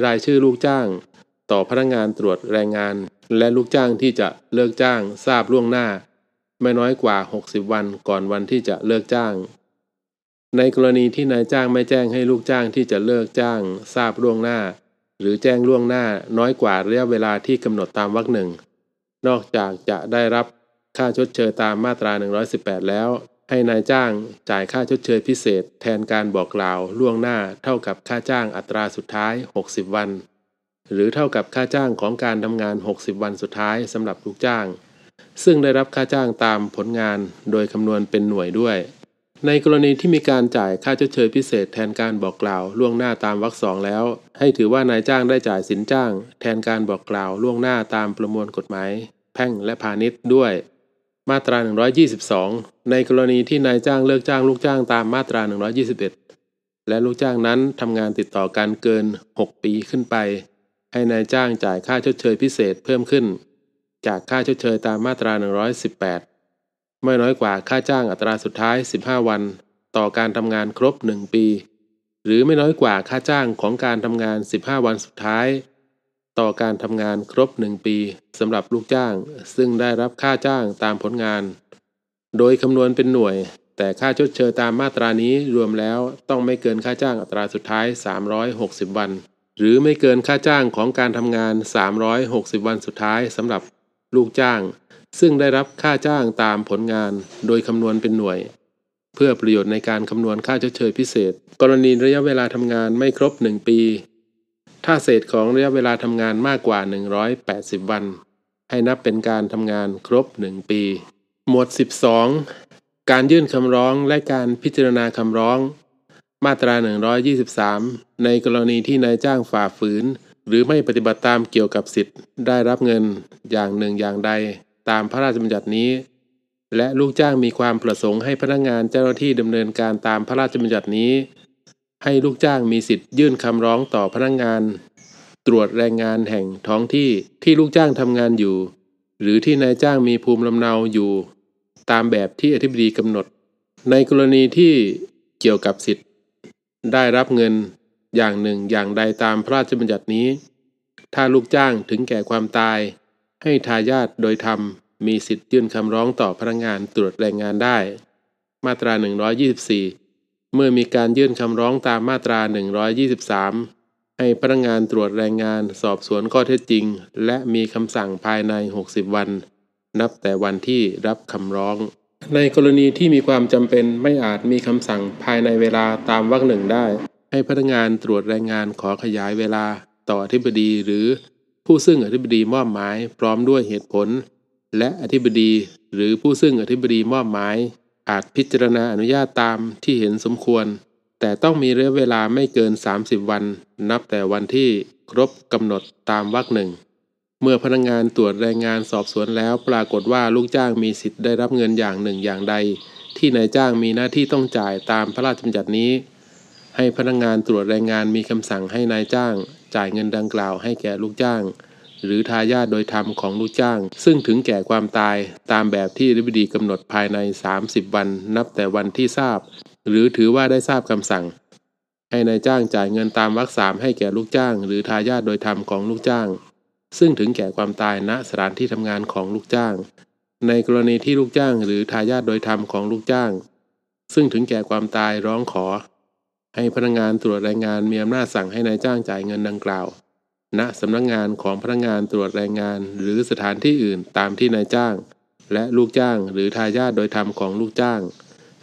รายชื่อลูกจ้าง ต่อพนักงานตรวจแรงงาน และลูกจ้างที่จะเลิกจ้างทราบล่วงหน้า ไม่น้อยกว่า 60 วันก่อนวันที่จะเลิกจ้าง ในกรณีที่นายจ้างไม่แจ้งให้ลูกจ้างที่จะเลิกจ้าง ทราบล่วงหน้า หรือแจ้งล่วงหน้าน้อยกว่าระยะเวลาที่กำหนดตามวรรคหนึ่ง นอกจากจะได้รับค่าชดเชยตามมาตรา 118 แล้ว ให้นายจ้างจ่ายค่าชดเชยพิเศษ แทนการบอกกล่าวล่วงหน้าเท่ากับค่าจ้างอัตราสุดท้าย 60 วัน หรือเท่ากับค่าจ้างของการทำงาน 60 วันสุดท้ายสำหรับลูกจ้าง ซึ่งได้รับค่าจ้างตามผลงานโดยคำนวณเป็นหน่วยด้วย ในกรณีที่มีการจ่ายค่าชดเชยพิเศษแทนการบอกกล่าวล่วงหน้าตามวรรคสองแล้ว ให้ถือว่านายจ้างได้จ่ายสินจ้าง แทนการบอกกล่าวล่วงหน้าตามประมวลกฎหมาย แพ่งและพาณิชย์ด้วย มาตรา 122 ในกรณีที่นายจ้างเลิกจ้างลูกจ้างตามมาตรา 121 และลูกจ้างนั้นทำงานติดต่อกันเกิน 6 ปีขึ้นไป ให้นายจ้างจ่ายค่าชดเชยพิเศษเพิ่มขึ้น จากค่าชดเชยตามมาตรา 118 ไม่น้อยกว่าค่าจ้างอัตราสุดท้าย 15 วัน ต่อการทำงานครบ 1 ปี หรือไม่น้อยกว่าค่าจ้างของการทำงาน 15 วันสุดท้าย ต่อการทำงานครบ 1 ปีสำหรับลูกจ้าง ซึ่งได้รับค่าจ้างตามผลงาน โดยคำนวณเป็นหน่วย แต่ค่าชดเชยตามมาตรานี้รวมแล้วต้องไม่เกินค่าจ้างอัตราสุดท้าย 360 วัน หรือไม่เกินค่าจ้างของการทำงาน 360 วันสุดท้ายสำหรับลูกจ้าง ซึ่งได้รับค่าจ้างตามผลงานโดยคำนวณเป็นหน่วย เพื่อประโยชน์ในการคำนวณค่าชดเชยพิเศษ กรณีระยะเวลาทำงานไม่ครบ 1 ปี ถ้าเศษของระยะเวลาทำงานมากกว่า 180 วัน ให้นับเป็นการทำงานครบ 1 ปี หมวด 12 การยื่นคำร้องและการพิจารณาคำร้อง มาตรา 123 ในกรณีที่นายจ้างฝ่าฝืน หรือไม่ปฏิบัติตามเกี่ยวกับสิทธิ์ ได้รับเงินอย่างหนึ่งอย่างใด ตามพระราชบัญญัตินี้ และลูกจ้างมีความประสงค์ให้พนักงานเจ้าหน้าที่ดำเนินการตามพระราชบัญญัตินี้ ให้ลูกจ้างมีสิทธิ์ยื่นคำร้องต่อพนักงาน ตรวจแรงงานแห่งท้องที่ที่ลูกจ้างทำงานอยู่ หรือที่นายจ้างมีภูมิลำเนาอยู่ ตามแบบที่อธิบดีกำหนด ในกรณีที่เกี่ยวกับสิทธิ์ ได้รับเงินอย่างหนึ่งอย่างใดตามพระราชบัญญัตินี้ ถ้าลูกจ้างถึงแก่ความตาย ให้ทายาทโดยธรรม มีสิทธิ์ยื่นคำร้องต่อพนักงานตรวจแรงงานได้ มาตรา 124 เมื่อมีการยื่นคำร้องตามมาตรา 123 ให้พนักงานตรวจแรงงานสอบสวนข้อเท็จจริง และมีคำสั่งภายใน 60 วัน นับแต่วันที่รับคำร้อง ในกรณีที่มีความจำเป็นไม่อาจมีคำสั่งภายในเวลาตามวรรคหนึ่งได้ ให้พนักงานตรวจแรงงานขอขยายเวลาต่ออธิบดีหรือ ผู้ซึ่งอธิบดีมอบหมายพร้อมด้วยเหตุผล และอธิบดี หรือผู้ซึ่งอธิบดีมอบหมาย อาจพิจารณาอนุญาตตามที่เห็นสมควร แต่ต้องมีระยะเวลาไม่เกิน 30 วัน นับแต่วันที่ครบกำหนดตามวรรคหนึ่งเมื่อพนักงานตรวจแรงงานสอบสวนแล้วปรากฏว่าลูกจ้างมีสิทธิ์ได้รับเงินอย่างหนึ่งอย่างใด ที่นายจ้างมีหน้าที่ต้องจ่ายตามพระราชบัญญัตินี้ ให้พนักงานตรวจแรงงานมีคำสั่งให้นายจ้าง จ่ายเงินดังกล่าวให้แก่ลูกจ้าง หรือทายาทโดยธรรมของลูกจ้าง ซึ่งถึงแก่ความตายตามแบบที่อธิบดีกำหนดภายใน 30 วันนับแต่วันที่ทราบ หรือถือว่าได้ทราบคำสั่ง ให้นายจ้างจ่ายเงินตามวรรคสามให้แก่ลูกจ้าง หรือทายาทโดยธรรมของลูกจ้าง ซึ่งถึงแก่ความตายณสถานที่ทำงานของลูกจ้าง ในกรณีที่ลูกจ้าง หรือทายาทโดยธรรมของลูกจ้าง ซึ่งถึงแก่ความตายร้องขอ ให้พนักงานตรวจแรงงานมีอำนาจสั่งให้นายจ้างจ่ายเงินดังกล่าว ณสำนักงงานของพนักงานตรวจแรงงาน หรือสถานที่อื่นตามที่นายจ้าง และลูกจ้างหรือทายาทโดยธรรมของลูกจ้าง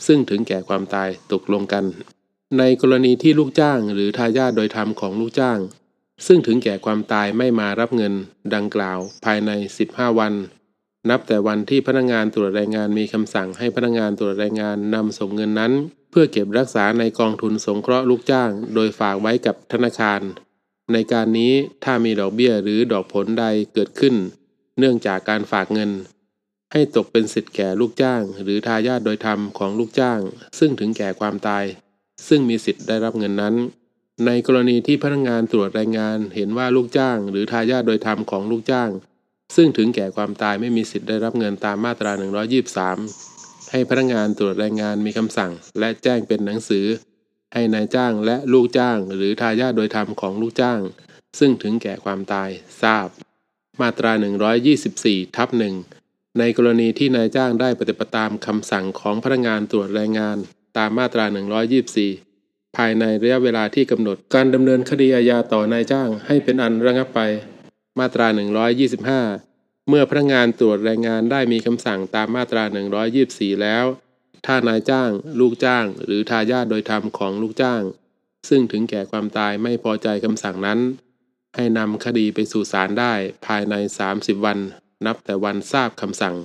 ซึ่งถึงแก่ความตายตกลงกัน ในกรณีที่ลูกจ้างหรือทายาทโดยธรรมของลูกจ้าง ซึ่งถึงแก่ความตายไม่มารับเงิน ดังกล่าว ภายใน 15 วัน นับแต่วันที่พนักงานตรวจแรงงานมีคำสั่งให้พนักงานตรวจแรงงานนำส่งเงินนั้น เพื่อเก็บรักษาในกองทุนสงเคราะห์ลูกจ้าง โดยฝากไว้กับธนาคาร ในการนี้ถ้ามีดอกเบี้ยหรือดอกผลใดเกิดขึ้น เนื่องจากการฝากเงิน ให้ตกเป็นสิทธิ์แก่ลูกจ้าง หรือทายาทโดยธรรมของลูกจ้าง ซึ่งถึงแก่ความตาย ซึ่งมีสิทธิ์ได้รับเงินนั้น ในกรณีที่พนักงานตรวจแรงงานเห็นว่าลูกจ้าง หรือทายาทโดยธรรมของลูกจ้าง ซึ่งถึงแก่ความตายไม่มีสิทธิ์ได้รับเงินตามมาตรา 123 ให้พนักงานตรวจแรงงานมีคำสั่ง และแจ้งเป็นหนังสือ ให้นายจ้างและลูกจ้าง หรือทายาทโดยธรรมของลูกจ้าง ซึ่งถึงแก่ความตายทราบ มาตรา 124ทับหนึ่งในกรณีที่นายจ้างได้ปฏิบัติตามคำสั่งของพนักงานตรวจแรงงาน ตามมาตรา 124 ภายในระยะเวลาที่กำหนดการดำเนินคดีอาญาต่อนายจ้างให้เป็นอันระงับไป มาตรา 125 เมื่อพนักงานตรวจแรงงานได้มีคำสั่งตามมาตรา 124 แล้ว ถ้านายจ้าง ลูกจ้าง หรือทายาทโดยธรรมของลูกจ้าง ซึ่งถึงแก่ความตายไม่พอใจคำสั่งนั้น ให้นำคดีไปสู่ศาลได้ภายใน 30 วัน นับแต่วันทราบคำสั่ง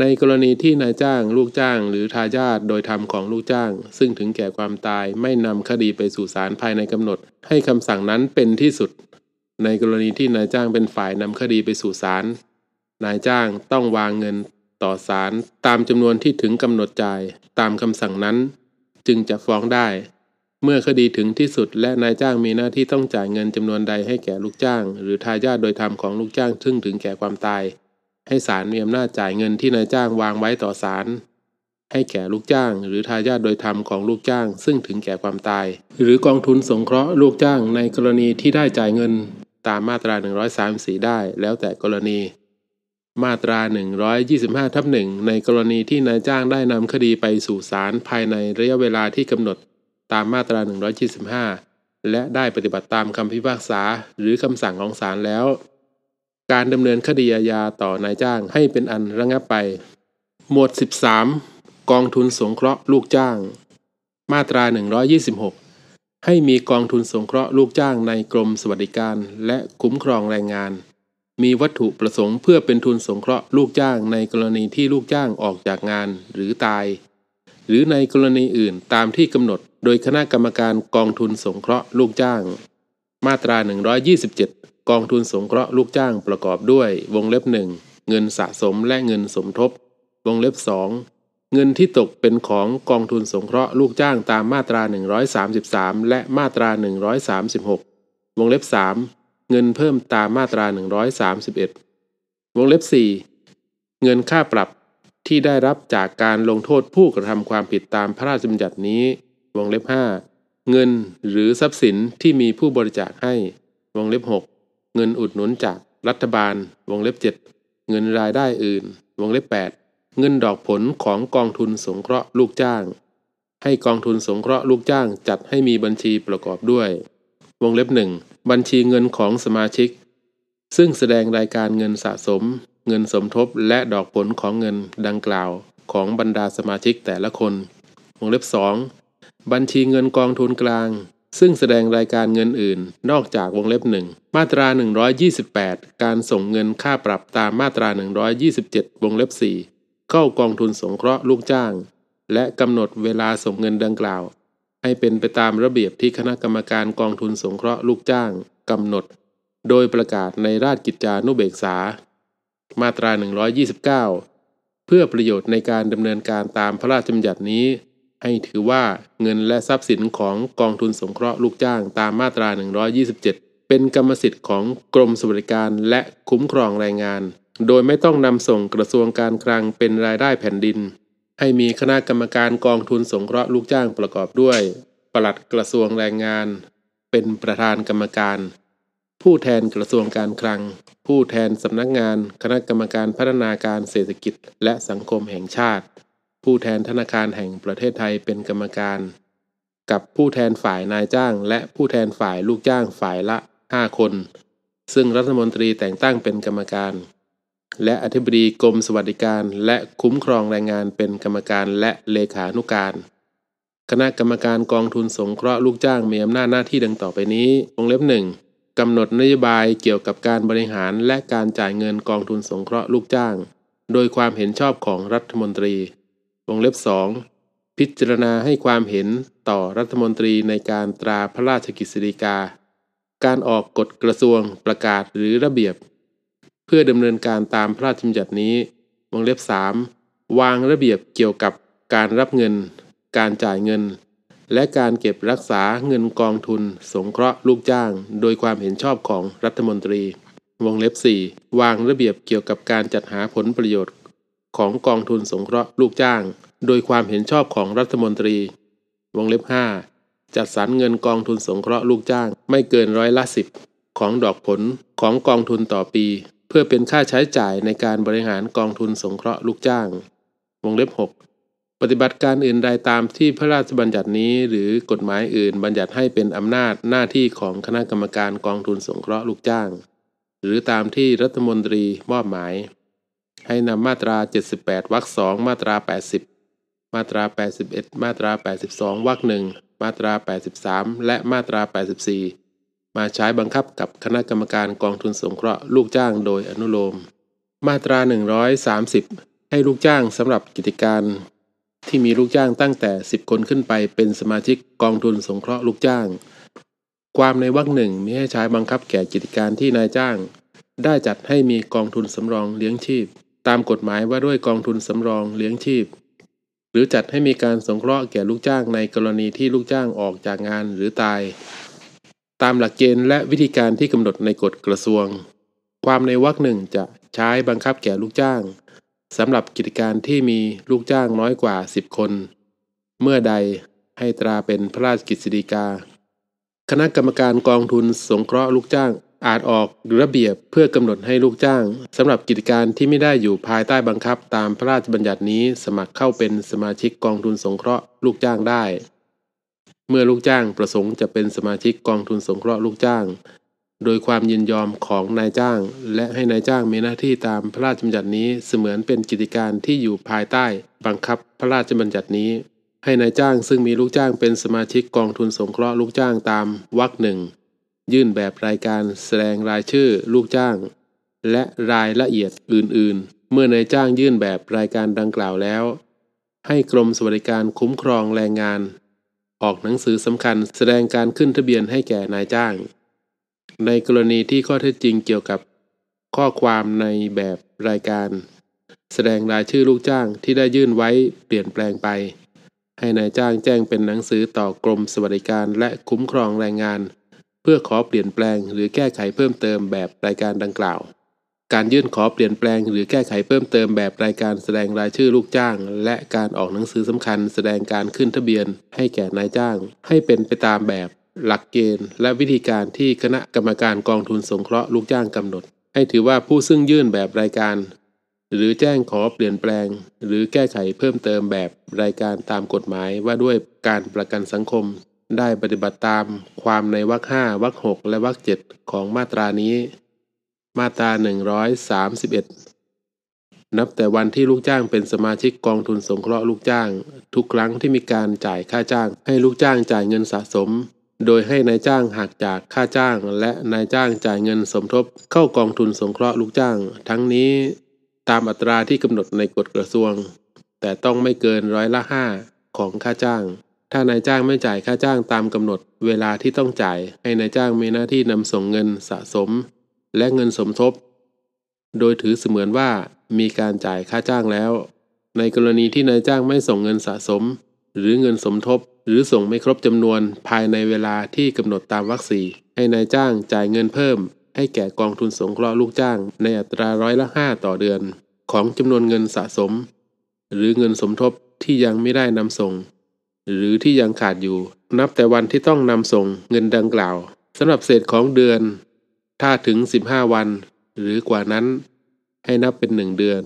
ในกรณีที่นายจ้าง ลูกจ้าง หรือทายาทโดยธรรมของลูกจ้าง ซึ่งถึงแก่ความตายไม่นำคดีไปสู่ศาลภายในกำหนด ให้คำสั่งนั้นเป็นที่สุด ในกรณีที่นายจ้างเป็นฝ่ายนำคดีไปสู่ศาลนายจ้างต้องวางเงินต่อศาลตามจำนวนที่ถึงกำหนดจ่ายตามคำสั่งนั้น จึงจะฟ้องได้ เมื่อคดีถึงที่สุดและนายจ้างมีหน้าที่ต้องจ่ายเงินจำนวนใดให้แก่ลูกจ้าง หรือทายาทโดยธรรมของลูกจ้างซึ่งถึงแก่ความตาย ให้ศาลมีอำนาจจ่ายเงินที่นายจ้างวางไว้ต่อศาลให้แก่ลูกจ้าง หรือทายาทโดยธรรมของลูกจ้าง ซึ่งถึงแก่ความตาย หรือกองทุนสงเคราะห์ลูกจ้างในกรณีที่ได้จ่ายเงิน ตามมาตรา 134 ได้แล้วแต่กรณี มาตรา 125 ทับหนึ่งในกรณีที่นายจ้างได้นำคดีไปสู่ศาลภายในระยะเวลาที่กำหนดตามมาตรา 125 และได้ปฏิบัติตามคำพิพากษาหรือคำสั่งของศาลแล้ว การดำเนินคดีอาญาต่อนายจ้างให้เป็นอันระงับไป หมวด 13 กองทุนสงเคราะห์ลูกจ้าง มาตรา 126 ให้มีกองทุนสงเคราะห์ลูกจ้างในกรมสวัสดิการ และคุ้มครองแรงงาน มีวัตถุประสงค์เพื่อเป็นทุนสงเคราะห์ลูกจ้างในกรณีที่ลูกจ้างออกจากงานหรือตาย หรือในกรณีอื่นตามที่กำหนด โดยคณะกรรมการกองทุนสงเคราะห์ลูกจ้าง มาตรา 127 กองทุนสงเคราะห์ลูกจ้างประกอบด้วย วงเล็บหนึ่งเงินสะสมและเงินสมทบ วงเล็บ2 เงินที่ตกเป็นของกองทุนสงเคราะห์ลูกจ้างตามมาตรา 133 และมาตรา 136 วงเล็บ 3 เงินเพิ่มตามมาตรา 131 วงเล็บ 4 เงินค่าปรับที่ได้รับจากการลงโทษผู้กระทำความผิดตามพระราชบัญญัตินี้ วงเล็บ 5 เงินหรือทรัพย์สินที่มีผู้บริจาคให้ วงเล็บ 6 เงินอุดหนุนจากรัฐบาล วงเล็บ 7 เงินรายได้อื่น วงเล็บ 8 เงินดอกผลของกองทุนสงเคราะห์ลูกจ้าง ให้กองทุนสงเคราะห์ลูกจ้างจัดให้มีบัญชีประกอบด้วย วงเล็บ1บัญชีเงินของสมาชิก ซึ่งแสดงรายการเงินสะสม เงินสมทบและดอกผลของเงินดังกล่าวของบรรดาสมาชิกแต่ละคน วงเล็บ2บัญชีเงินกองทุนกลาง ซึ่งแสดงรายการเงินอื่น นอกจากวงเล็บหนึ่งมาตรา 128 การส่งเงินค่าปรับตามมาตรา 127 วงเล็บ4 เข้ากองทุนสงเคราะห์ลูกจ้าง และกำหนดเวลาส่งเงินดังกล่าว ให้เป็นไปตามระเบียบที่คณะกรรมการกองทุนสงเคราะห์ลูกจ้างกำหนด โดยประกาศในราชกิจจานุเบกษา มาตรา 129 เพื่อประโยชน์ในการดำเนินการตามพระราชบัญญัตินี้ ให้ถือว่าเงินและทรัพย์สินของกองทุนสงเคราะห์ลูกจ้างตามมาตรา 127 เป็นกรรมสิทธิ์ของกรมสวัสดิการและคุ้มครองแรงงาน โดยไม่ต้องนำส่งกระทรวงการคลังเป็นรายได้แผ่นดิน ให้มีคณะกรรมการกองทุนสงเคราะห์ลูกจ้างประกอบด้วย ปลัดกระทรวงแรงงาน เป็นประธานกรรมการ ผู้แทนกระทรวงการคลัง ผู้แทนสำนักงานคณะกรรมการพัฒนาการเศรษฐกิจและสังคมแห่งชาติ ผู้แทนธนาคารแห่งประเทศไทยเป็นกรรมการ กับผู้แทนฝ่ายนายจ้าง และผู้แทนฝ่ายลูกจ้างฝ่ายละ 5 คน ซึ่งรัฐมนตรีแต่งตั้งเป็นกรรมการ และอธิบดีกรมสวัสดิการ และคุ้มครองแรงงานเป็นกรรมการและเลขานุการ คณะกรรมการกองทุนสงเคราะห์ลูกจ้างมีอำนาจหน้าที่ดังต่อไปนี้วงเล็บหนึ่งกำหนดนโยบายเกี่ยวกับการบริหารและการจ่ายเงินกองทุนสงเคราะห์ลูกจ้าง โดยความเห็นชอบของรัฐมนตรี วงเล็บ 2 พิจารณาให้ความเห็นต่อรัฐมนตรีในการตราพระราชกิจสิริกา การออกกฎกระทรวงประกาศหรือระเบียบ เพื่อดำเนินการตามพระราชบัญญัตินี้วงเล็บ 3 วางระเบียบเกี่ยวกับการรับเงิน การจ่ายเงิน และการเก็บรักษาเงินกองทุน สงเคราะห์ลูกจ้าง โดยความเห็นชอบของรัฐมนตรี วงเล็บ 4 วางระเบียบเกี่ยวกับการจัดหาผลประโยชน์ ของกองทุนสงเคราะห์ลูกจ้าง โดยความเห็นชอบของรัฐมนตรี วงเล็บ 5 จัดสรรเงินกองทุนสงเคราะห์ลูกจ้าง ไม่เกินร้อยละสิบของดอกผลของกองทุนต่อปี พื่อเป็นค่าใช้จ่ายในการบริหารกองทุนสงเคราะห์ลูกจ้าง วงเล็บ 6 ปฏิบัติการอื่นใดตามที่พระราชบัญญัตินี้ หรือกฎหมายอื่นบัญญัติให้เป็นอำนาจหน้าที่ของคณะกรรมการกองทุนสงเคราะห์ลูกจ้าง หรือตามที่รัฐมนตรีมอบหมาย ให้นำมาตรา 78วรรค2มาตรา 80 มาตรา 81 มาตรา 82วรรคหนึ่งมาตรา 83 และมาตรา 84 มาใช้บังคับกับคณะกรรมการกองทุนสงเคราะห์ลูกจ้างโดยอนุโลม มาตรา 130 ให้ลูกจ้างสำหรับกิจการ ที่มีลูกจ้างตั้งแต่ 10 คนขึ้นไปเป็นสมาชิกกองทุนสงเคราะห์ลูกจ้าง ความในวรรคหนึ่งมีให้ใช้บังคับแก่กิจการที่นายจ้าง ได้จัดให้มีกองทุนสำรองเลี้ยงชีพ ตามกฎหมายว่าด้วยกองทุนสำรองเลี้ยงชีพหรือจัดให้มีการสงเคราะห์แก่ลูกจ้างในกรณีที่ลูกจ้างออกจากงานหรือตาย ตามหลักเกณฑ์และวิธีการที่กำหนดในกฎกระทรวง ความในวรรคหนึ่งจะใช้บังคับแก่ลูกจ้างสำหรับกิจการที่มีลูกจ้างน้อยกว่า 10 คน เมื่อใดให้ตราเป็นพระราชกฤษฎีกา คณะกรรมการกองทุนสงเคราะห์ลูกจ้างอาจออกระเบียบเพื่อกำหนดให้ลูกจ้างสำหรับกิจการที่ไม่ได้อยู่ภายใต้บังคับตามพระราชบัญญัตินี้สมัครเข้าเป็นสมาชิกกองทุนสงเคราะห์ลูกจ้างได้ เมื่อลูกจ้างประสงค์จะเป็นสมาชิกกองทุนสงเคราะห์ลูกจ้าง โดยความยินยอมของนายจ้าง และให้นายจ้างมีหน้าที่ตามพระราชบัญญัตินี้เสมือนเป็นกิจการที่อยู่ภายใต้บังคับพระราชบัญญัตินี้ ให้นายจ้างซึ่งมีลูกจ้างเป็นสมาชิกกองทุนสงเคราะห์ลูกจ้างตามวรรคหนึ่งยื่นแบบรายการแสดงรายชื่อลูกจ้าง และรายละเอียดอื่น ๆ เมื่อนายจ้างยื่นแบบรายการดังกล่าวแล้ว ให้กรมสวัสดิการคุ้มครองแรงงาน ออกหนังสือสำคัญแสดงการขึ้นทะเบียนให้แก่นายจ้าง ในกรณีที่ข้อเท็จจริงเกี่ยวกับข้อความในแบบรายการ แสดงรายชื่อลูกจ้างที่ได้ยื่นไว้เปลี่ยนแปลงไป ให้นายจ้างแจ้งเป็นหนังสือต่อกรมสวัสดิการและคุ้มครองแรงงาน เพื่อขอเปลี่ยนแปลงหรือแก้ไขเพิ่มเติมแบบรายการดังกล่าว การยื่นขอเปลี่ยนแปลงหรือแก้ไขเพิ่มเติมแบบรายการแสดงรายชื่อลูกจ้าง และการออกหนังสือสำคัญแสดงการขึ้นทะเบียนให้แก่นายจ้าง ให้เป็นไปตามแบบ หลักเกณฑ์ และวิธีการที่คณะกรรมการกองทุนสงเคราะห์ลูกจ้างกำหนด ให้ถือว่าผู้ซึ่งยื่นแบบรายการ หรือแจ้งขอเปลี่ยนแปลง หรือแก้ไขเพิ่มเติมแบบรายการตามกฎหมายว่าด้วยการประกันสังคม ได้ปฏิบัติตามความในวรรคห้าวรรคหกและวรรคเจ็ดของมาตรานี้ มาตรา131 นับแต่วันที่ลูกจ้างเป็นสมาชิกกองทุนสงเคราะห์ลูกจ้าง ทุกครั้งที่มีการจ่ายค่าจ้าง ให้ลูกจ้างจ่ายเงินสะสม โดยให้นายจ้างหักจากค่าจ้าง และนายจ้างจ่ายเงินสมทบ เข้ากองทุนสงเคราะห์ลูกจ้าง ทั้งนี้ ตามอัตราที่กำหนดในกฎกระทรวง แต่ต้องไม่เกินร้อยละห้าของค่าจ้าง ถ้านายจ้างไม่จ่ายค่าจ้างตามกำหนด เวลาที่ต้องจ่าย ให้นายจ้างมีหน้าที่นำส่งเงินสะสม และเงินสมทบ โดยถือเสมือนว่ามีการจ่ายค่าจ้างแล้ว ในกรณีที่นายจ้างไม่ส่งเงินสะสม หรือเงินสมทบ หรือส่งไม่ครบจำนวนภายในเวลาที่กำหนดตามวรรคสี่ให้นายจ้างจ่ายเงินเพิ่ม ให้แก่กองทุนสงเคราะห์ลูกจ้าง ในอัตราร้อยละห้าต่อเดือน ของจำนวนเงินสะสม หรือเงินสมทบที่ยังไม่ได้นำส่ง หรือที่ยังขาดอยู่ นับแต่วันที่ต้องนำส่งเงินดังกล่าวสำหรับเศษของเดือน ถ้าถึง 15 วัน หรือกว่านั้น ให้นับเป็นหนึ่งเดือน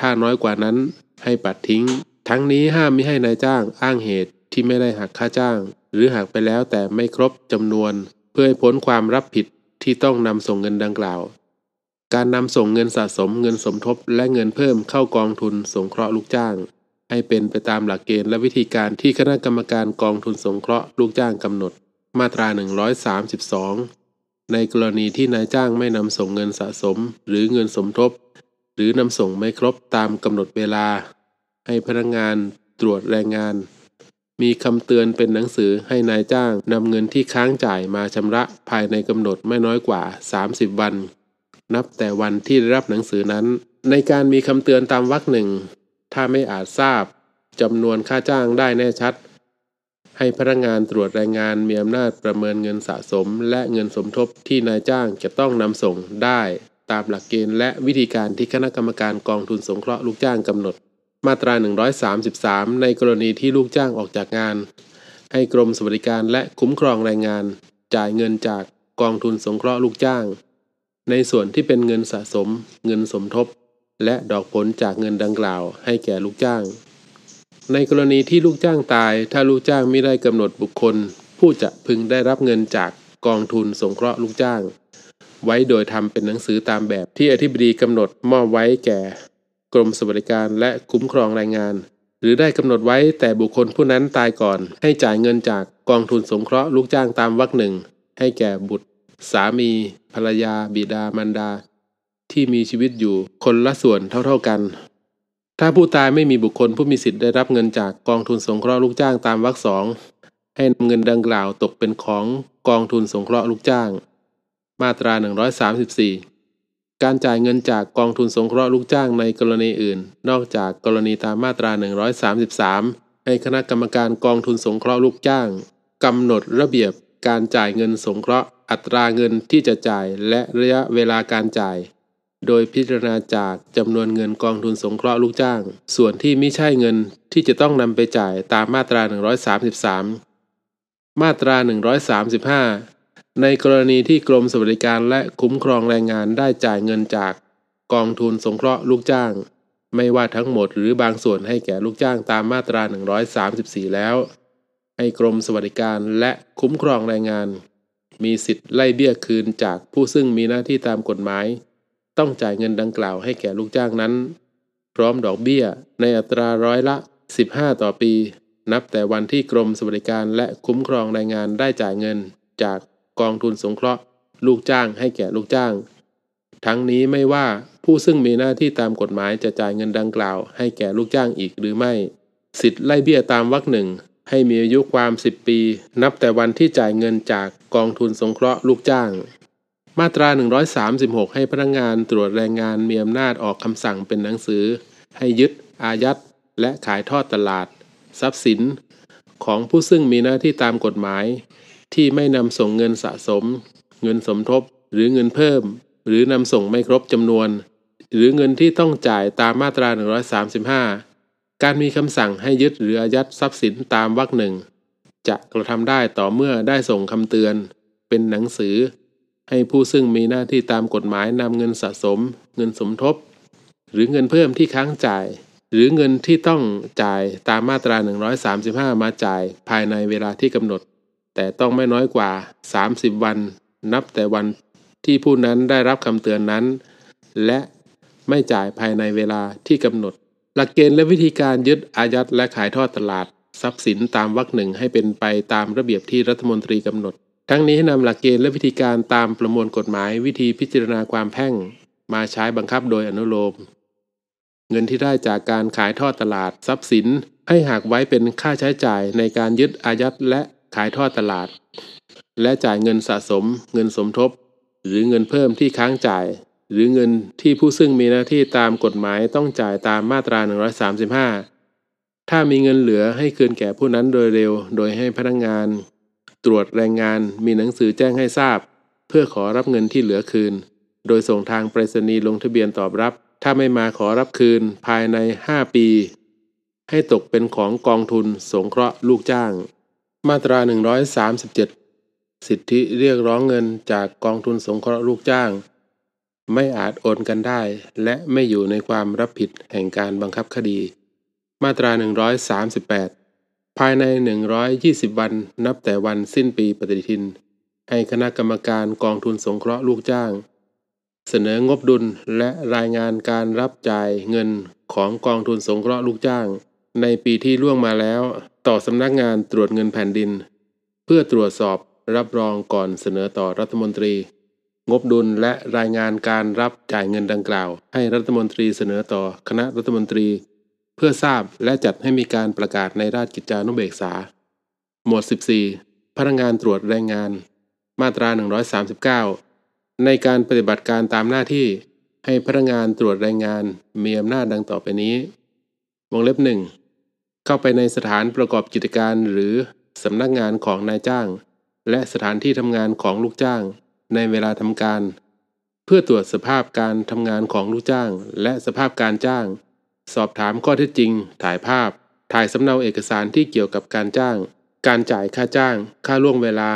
ถ้าน้อยกว่านั้นให้ปัดทิ้ง ทั้งนี้ห้ามไม่ให้นายจ้างอ้างเหตุที่ไม่ได้หักค่าจ้าง หรือหักไปแล้วแต่ไม่ครบจำนวน เพื่อให้พ้นความรับผิดที่ต้องนำส่งเงินดังกล่าว การนำส่งเงินสะสมเงินสมทบและเงินเพิ่มเข้ากองทุนสงเคราะห์ลูกจ้าง ให้เป็นไปตามหลักเกณฑ์และวิธีการที่คณะกรรมการกองทุนสงเคราะห์ลูกจ้างกำหนด มาตรา 132 ในกรณีที่นายจ้างไม่นำส่งเงินสะสม หรือเงินสมทบ หรือนำส่งไม่ครบตามกำหนดเวลา ให้พนักงานตรวจแรงงาน มีคำเตือนเป็นหนังสือให้นายจ้างนำเงินที่ค้างจ่ายมาชำระภายในกำหนดไม่น้อยกว่า 30 วัน นับแต่วันที่ได้รับหนังสือนั้น ในการมีคำเตือนตามวรรคหนึ่งถ้าไม่อาจทราบจำนวนค่าจ้างได้แน่ชัด ให้พนักงานตรวจแรงงานมีอำนาจประเมินเงินสะสม และเงินสมทบที่นายจ้างจะต้องนำส่งได้ ตามหลักเกณฑ์และวิธีการที่คณะกรรมการกองทุนสงเคราะห์ลูกจ้างกำหนด มาตรา 133 ในกรณีที่ลูกจ้างออกจากงาน ให้กรมสวัสดิการและคุ้มครองแรงงาน จ่ายเงินจากกองทุนสงเคราะห์ลูกจ้าง ในส่วนที่เป็นเงินสะสม เงินสมทบ และดอกผลจากเงินดังกล่าว ให้แก่ลูกจ้าง ในกรณีที่ลูกจ้างตาย ถ้าลูกจ้างไม่ได้กำหนดบุคคล ผู้จะพึงได้รับเงินจากกองทุนสงเคราะห์ลูกจ้าง ไว้โดยทำเป็นหนังสือตามแบบที่อธิบดีกำหนดมอบไว้แก่ กรมสวัสดิการและคุ้มครองแรงงาน หรือได้กำหนดไว้แต่บุคคลผู้นั้นตายก่อน ให้จ่ายเงินจากกองทุนสงเคราะห์ลูกจ้างตามวรรคหนึ่งให้แก่บุตร สามี ภรรยา บิดามารดา ที่มีชีวิตอยู่คนละส่วนเท่าๆกัน ถ้าผู้ตายไม่มีบุคคลผู้มีสิทธิ์ได้รับเงินจากกองทุนสงเคราะห์ลูกจ้างตามวรรคสองให้นำเงินดังกล่าวตกเป็นของกองทุนสงเคราะห์ลูกจ้าง มาตรา 134 การจ่ายเงินจากกองทุนสงเคราะห์ลูกจ้างในกรณีอื่น นอกจากกรณีตามมาตรา 133 ให้คณะกรรมการกองทุนสงเคราะห์ลูกจ้างกำหนดระเบียบการจ่ายเงินสงเคราะห์อัตราเงินที่จะจ่ายและระยะเวลาการจ่าย โดยพิจารณาจากจำนวนเงินกองทุนสงเคราะห์ลูกจ้าง ส่วนที่ไม่ใช่เงินที่จะต้องนำไปจ่ายตามมาตรา 133 มาตรา 135 ในกรณีที่กรมสวัสดิการและคุ้มครองแรงงานได้จ่ายเงินจากกองทุนสงเคราะห์ลูกจ้าง ไม่ว่าทั้งหมดหรือบางส่วนให้แก่ลูกจ้างตามมาตรา 134 แล้ว ให้กรมสวัสดิการและคุ้มครองแรงงาน มีสิทธิ์ไล่เบี้ยคืนจากผู้ซึ่งมีหน้าที่ตามกฎหมาย ต้องจ่ายเงินดังกล่าวให้แก่ลูกจ้างนั้น พร้อมดอกเบี้ยในอัตราร้อยละ 15 ต่อปี นับแต่วันที่กรมสวัสดิการและคุ้มครองแรงงานได้จ่ายเงิน จากกองทุนสงเคราะห์ ลูกจ้างให้แก่ลูกจ้าง ทั้งนี้ไม่ว่าผู้ซึ่งมีหน้าที่ตามกฎหมายจะจ่ายเงินดังกล่าว ให้แก่ลูกจ้างอีกหรือไม่ สิทธิ์ไล่เบี้ยตามวรรคหนึ่งให้มีอายุความ 10 ปี นับแต่วันที่จ่ายเงินจากกองทุนสงเคราะห์ลูกจ้าง มาตรา 136 ให้พนักงานตรวจแรงงานมีอำนาจออกคำสั่งเป็นหนังสือ ให้ยึด อายัด และขายทอดตลาด ทรัพย์สิน ของผู้ซึ่งมีหน้าที่ตามกฎหมาย ที่ไม่นำส่งเงินสะสม เงินสมทบ หรือเงินเพิ่ม หรือนำส่งไม่ครบจำนวน หรือเงินที่ต้องจ่ายตามมาตรา 135 การมีคำสั่งให้ยึดหรืออายัดทรัพย์สินตามวรรคหนึ่งจะกระทำได้ต่อเมื่อได้ส่งคำเตือน เป็นหนังสือ ให้ผู้ซึ่งมีหน้าที่ตามกฎหมายนำเงินสะสม เงินสมทบ หรือเงินเพิ่มที่ค้างจ่าย หรือเงินที่ต้องจ่ายตามมาตรา 135 มาจ่ายภายในเวลาที่กำหนด แต่ต้องไม่น้อยกว่า 30 วัน นับแต่วันที่ผู้นั้นได้รับคำเตือนนั้น และไม่จ่ายภายในเวลาที่กำหนด หลักเกณฑ์และวิธีการยึดอายัดและขายทอดตลาด ทรัพย์สินตามวรรคหนึ่งให้เป็นไปตามระเบียบที่รัฐมนตรีกำหนด ทั้งนี้ให้นำหลักเกณฑ์และวิธีการตามประมวลกฎหมายวิธีพิจารณาความแพ่ง มาใช้บังคับโดยอนุโลม เงินที่ได้จากการขายทอดตลาดทรัพย์สิน ให้หักไว้เป็นค่าใช้จ่ายในการยึดอายัดและขายทอดตลาด และจ่ายเงินสะสม เงินสมทบ หรือเงินเพิ่มที่ค้างจ่าย หรือเงินที่ผู้ซึ่งมีหน้าที่ตามกฎหมายต้องจ่ายตามมาตรา 135 ถ้ามีเงินเหลือให้คืนแก่ผู้นั้นโดยเร็ว โดยให้พนักงงาน ตรวจแรงงานมีหนังสือแจ้งให้ทราบ เพื่อขอรับเงินที่เหลือคืน โดยส่งทางไปรษณีย์ลงทะเบียนตอบรับ ถ้าไม่มาขอรับคืนภายใน 5 ปี ให้ตกเป็นของกองทุนสงเคราะห์ลูกจ้าง มาตรา 137 สิทธิเรียกร้องเงินจากกองทุนสงเคราะห์ลูกจ้าง ไม่อาจโอนกันได้ และไม่อยู่ในความรับผิดแห่งการบังคับคดี มาตรา 138 ภายใน 120 วันนับแต่วันสิ้นปีปฏิทิน ให้คณะกรรมการกองทุนสงเคราะห์ลูกจ้าง เสนองบดุลและรายงานการรับจ่ายเงินของกองทุนสงเคราะห์ลูกจ้าง ในปีที่ล่วงมาแล้ว ต่อสำนักงานตรวจเงินแผ่นดิน เพื่อตรวจสอบรับรองก่อนเสนอต่อรัฐมนตรี งบดุลและรายงานการรับจ่ายเงินดังกล่าว ให้รัฐมนตรีเสนอต่อคณะรัฐมนตรี เพื่อทราบและจัดให้มีการประกาศในราชกิจจานุเบกษา หมวด 14 พนักงานตรวจแรงงาน มาตรา 139 ในการปฏิบัติการตามหน้าที่ ให้พนักงานตรวจแรงงาน มีอำนาจดังต่อไปนี้ วงเล็บหนึ่งเข้าไปในสถานประกอบกิจการหรือสำนักงานของนายจ้าง และสถานที่ทำงานของลูกจ้าง ในเวลาทำการ เพื่อตรวจสภาพการทำงานของลูกจ้าง และสภาพการจ้าง สอบถามข้อเท็จจริง ถ่ายภาพ ถ่ายสำเนาเอกสารที่เกี่ยวกับการจ้าง การจ่ายค่าจ้าง ค่าล่วงเวลา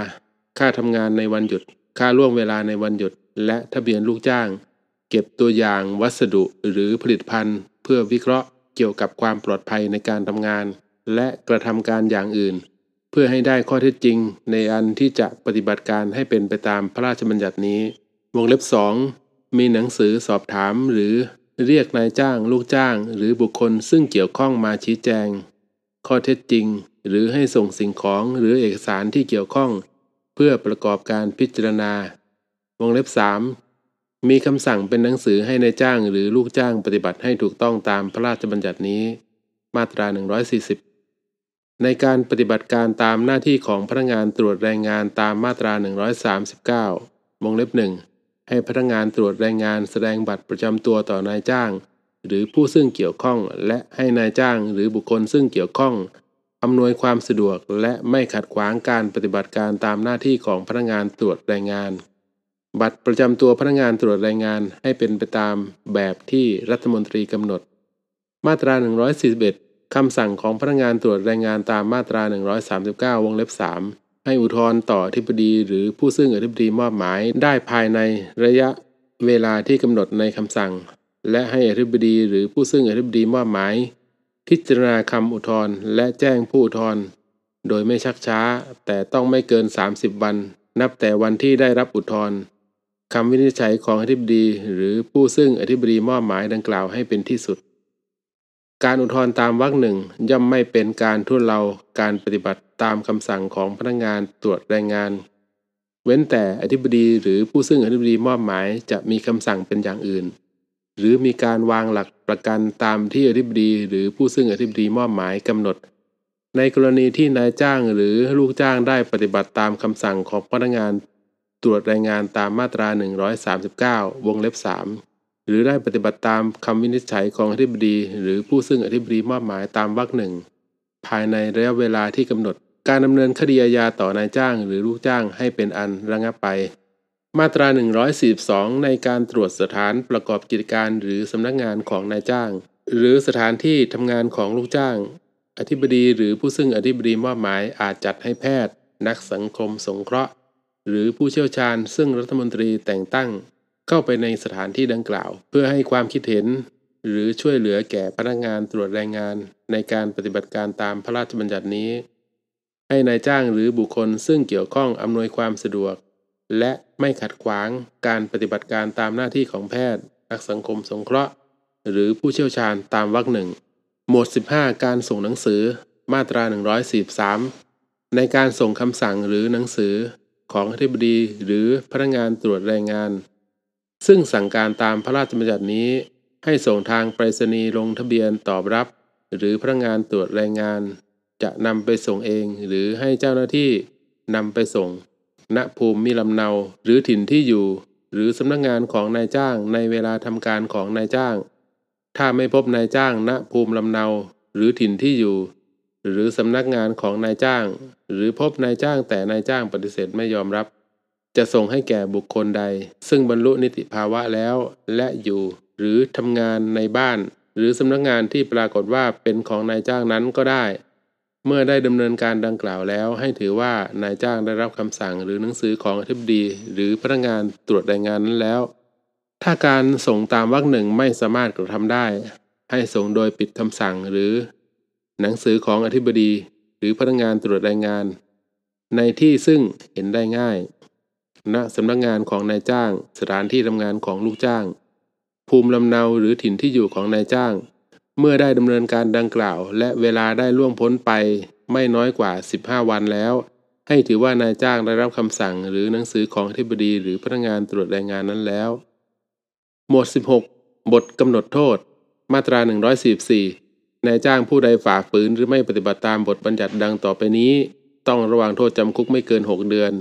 ค่าทำงานในวันหยุด ค่าล่วงเวลาในวันหยุด และทะเบียนลูกจ้าง เก็บตัวอย่างวัสดุหรือผลิตภัณฑ์ เพื่อวิเคราะห์เกี่ยวกับความปลอดภัยในการทำงาน และกระทำการอย่างอื่น เพื่อให้ได้ข้อเท็จจริง ในอันที่จะปฏิบัติการให้เป็นไปตามพระราชบัญญัตินี้ วงเล็บ2มีหนังสือสอบถามหรือ เรียกนายจ้างลูกจ้างหรือบุคคลซึ่งเกี่ยวข้องมาชี้แจง ข้อเท็จจริง หรือให้ส่งสิ่งของหรือเอกสารที่เกี่ยวข้อง เพื่อประกอบการพิจารณาวงเล็บ 3 มีคำสั่งเป็นหนังสือให้ในายจ้างหรือลูกจ้างปฏิบัติให้ถูกต้องตามพระราชบัญญัตินี้ มาตรา 140 ในการปฏิบัติการตามหน้าที่ของพนักงานตรวจแรงงานตามมาตรา 139 วงเล็บหนึ่ง ให้พนักงานตรวจแรงงานแสดงบัตรประจำตัวต่อนายจ้าง หรือผู้ซึ่งเกี่ยวข้อง และให้นายจ้างหรือบุคคลซึ่งเกี่ยวข้องอำนวยความสะดวกและไม่ขัดขวางการปฏิบัติการตามหน้าที่ของพนักงานตรวจแรงงาน บัตรประจำตัวพนักงานตรวจแรงงานให้เป็นไปตามแบบที่รัฐมนตรีกำหนด มาตรา 141คำสั่งของพนักงานตรวจแรงงานตามมาตรา 139 วงเล็บ3 ให้อุทธรณ์ต่ออธิบดี หรือผู้ซึ่งอธิบดีมอบหมายได้ภายในระยะเวลาที่กำหนดในคำสั่ง และให้อธิบดีหรือผู้ซึ่งอธิบดีมอบหมาย พิจารณาคำอุทธรณ์และแจ้งผู้อุทธรณ์โดยไม่ชักช้า แต่ต้องไม่เกิน 30 วัน นับแต่วันที่ได้รับอุทธรณ์คำวินิจฉัยของอธิบดี หรือผู้ซึ่งอธิบดีมอบหมายดังกล่าวให้เป็นที่สุด การอุทธรณ์ตามวรรคหนึ่งย่อมไม่เป็นการทุเลาการปฏิบัติตามคำสั่งของพนักงานตรวจแรงงาน เว้นแต่อธิบดีหรือผู้ซึ่งอธิบดีมอบหมายจะมีคำสั่งเป็นอย่างอื่น หรือมีการวางหลักประกันตามที่อธิบดีหรือผู้ซึ่งอธิบดีมอบหมายกำหนด ในกรณีที่นายจ้างหรือลูกจ้างได้ปฏิบัติตามคำสั่งของพนักงานตรวจรายงานตามมาตรา 139 วงเล็บ 3 หรือได้ปฏิบัติตามคำวินิจฉัยของอธิบดี หรือผู้ซึ่งอธิบดีมอบหมายตามวรรคหนึ่งภายในระยะเวลาที่กำหนด การดำเนินคดีอาญาต่อนายจ้าง หรือลูกจ้างให้เป็นอันระงับไป มาตรา 142 ในการตรวจสถานประกอบกิจการหรือสำนักงานของนายจ้าง หรือสถานที่ทำงานของลูกจ้าง อธิบดีหรือผู้ซึ่งอธิบดีมอบหมายอาจจัดให้แพทย์ นักสังคมสงเคราะห์ หรือผู้เชี่ยวชาญซึ่งรัฐมนตรีแต่งตั้ง เข้าไปในสถานที่ดังกล่าว เพื่อให้ความคิดเห็น หรือช่วยเหลือแก่พนักงานตรวจแรงงาน ในการปฏิบัติการตามพระราชบัญญัตินี้ ให้นายจ้างหรือบุคคลซึ่งเกี่ยวข้องอำนวยความสะดวก และไม่ขัดขวางการปฏิบัติการตามหน้าที่ของแพทย์นักสังคมสงเคราะห์ หรือผู้เชี่ยวชาญตามวรรคหนึ่งหมวด 15 การส่งหนังสือ มาตรา 143 ในการส่งคำสั่งหรือหนังสือของอธิบดีหรือพนักงานตรวจแรงงาน ซึ่งสั่งการตามพระราชบัญญัตินี้ ให้ส่งทางไปรษณีย์ลงทะเบียนตอบรับ หรือพนักงานตรวจแรงงาน จะนำไปส่งเองหรือให้เจ้าหน้าที่นำไปส่ง ณภูมิมีลำเนาหรือถิ่นที่อยู่ หรือสำนักงงานของนายจ้างในเวลาทำการของนายจ้าง ถ้าไม่พบนายจ้าง ณภูมิลำเนา หรือถิ่นที่อยู่ หรือสำนักงานของนายจ้าง หรือพบนายจ้างแต่นายจ้างปฏิเสธไม่ยอมรับ จะส่งให้แก่บุคคลใด ซึ่งบรรลุนิติภาวะแล้ว และอยู่ หรือทำงานในบ้าน หรือสำนักงานที่ปรากฏว่าเป็นของนายจ้างนั้นก็ได้ เมื่อได้ดำเนินการดังกล่าวแล้ว ให้ถือว่านายจ้างได้รับคำสั่งหรือหนังสือของอธิบดี หรือพนักงานตรวจรายงานนั้นแล้ว ถ้าการส่งตามวรรคหนึ่งไม่สามารถกระทำได้ ให้ส่งโดยปิดคำสั่งหรือ หนังสือของอธิบดี หรือพนักงานตรวจรายงาน ในที่ซึ่งเห็นได้ง่าย ณสำนักงานของนายจ้าง สถานที่ทำงานของลูกจ้าง ภูมิลำเนาหรือถิ่นที่อยู่ของนายจ้าง เมื่อได้ดำเนินการดังกล่าว และเวลาได้ล่วงพ้นไป ไม่น้อยกว่า 15 วันแล้ว ให้ถือว่านายจ้างได้รับคำสั่งหรือหนังสือของที่บดีหรือพนักงานตรวจแรงงานนั้นแล้ว หมวด 16 บทกำหนดโทษ มาตรา 144 นายจ้างผู้ใดฝ่าฝืนหรือไม่ปฏิบัติตามบทบัญญัติดังต่อไปนี้ ต้องระวังโทษจำคุกไม่เกิน 6 เดือน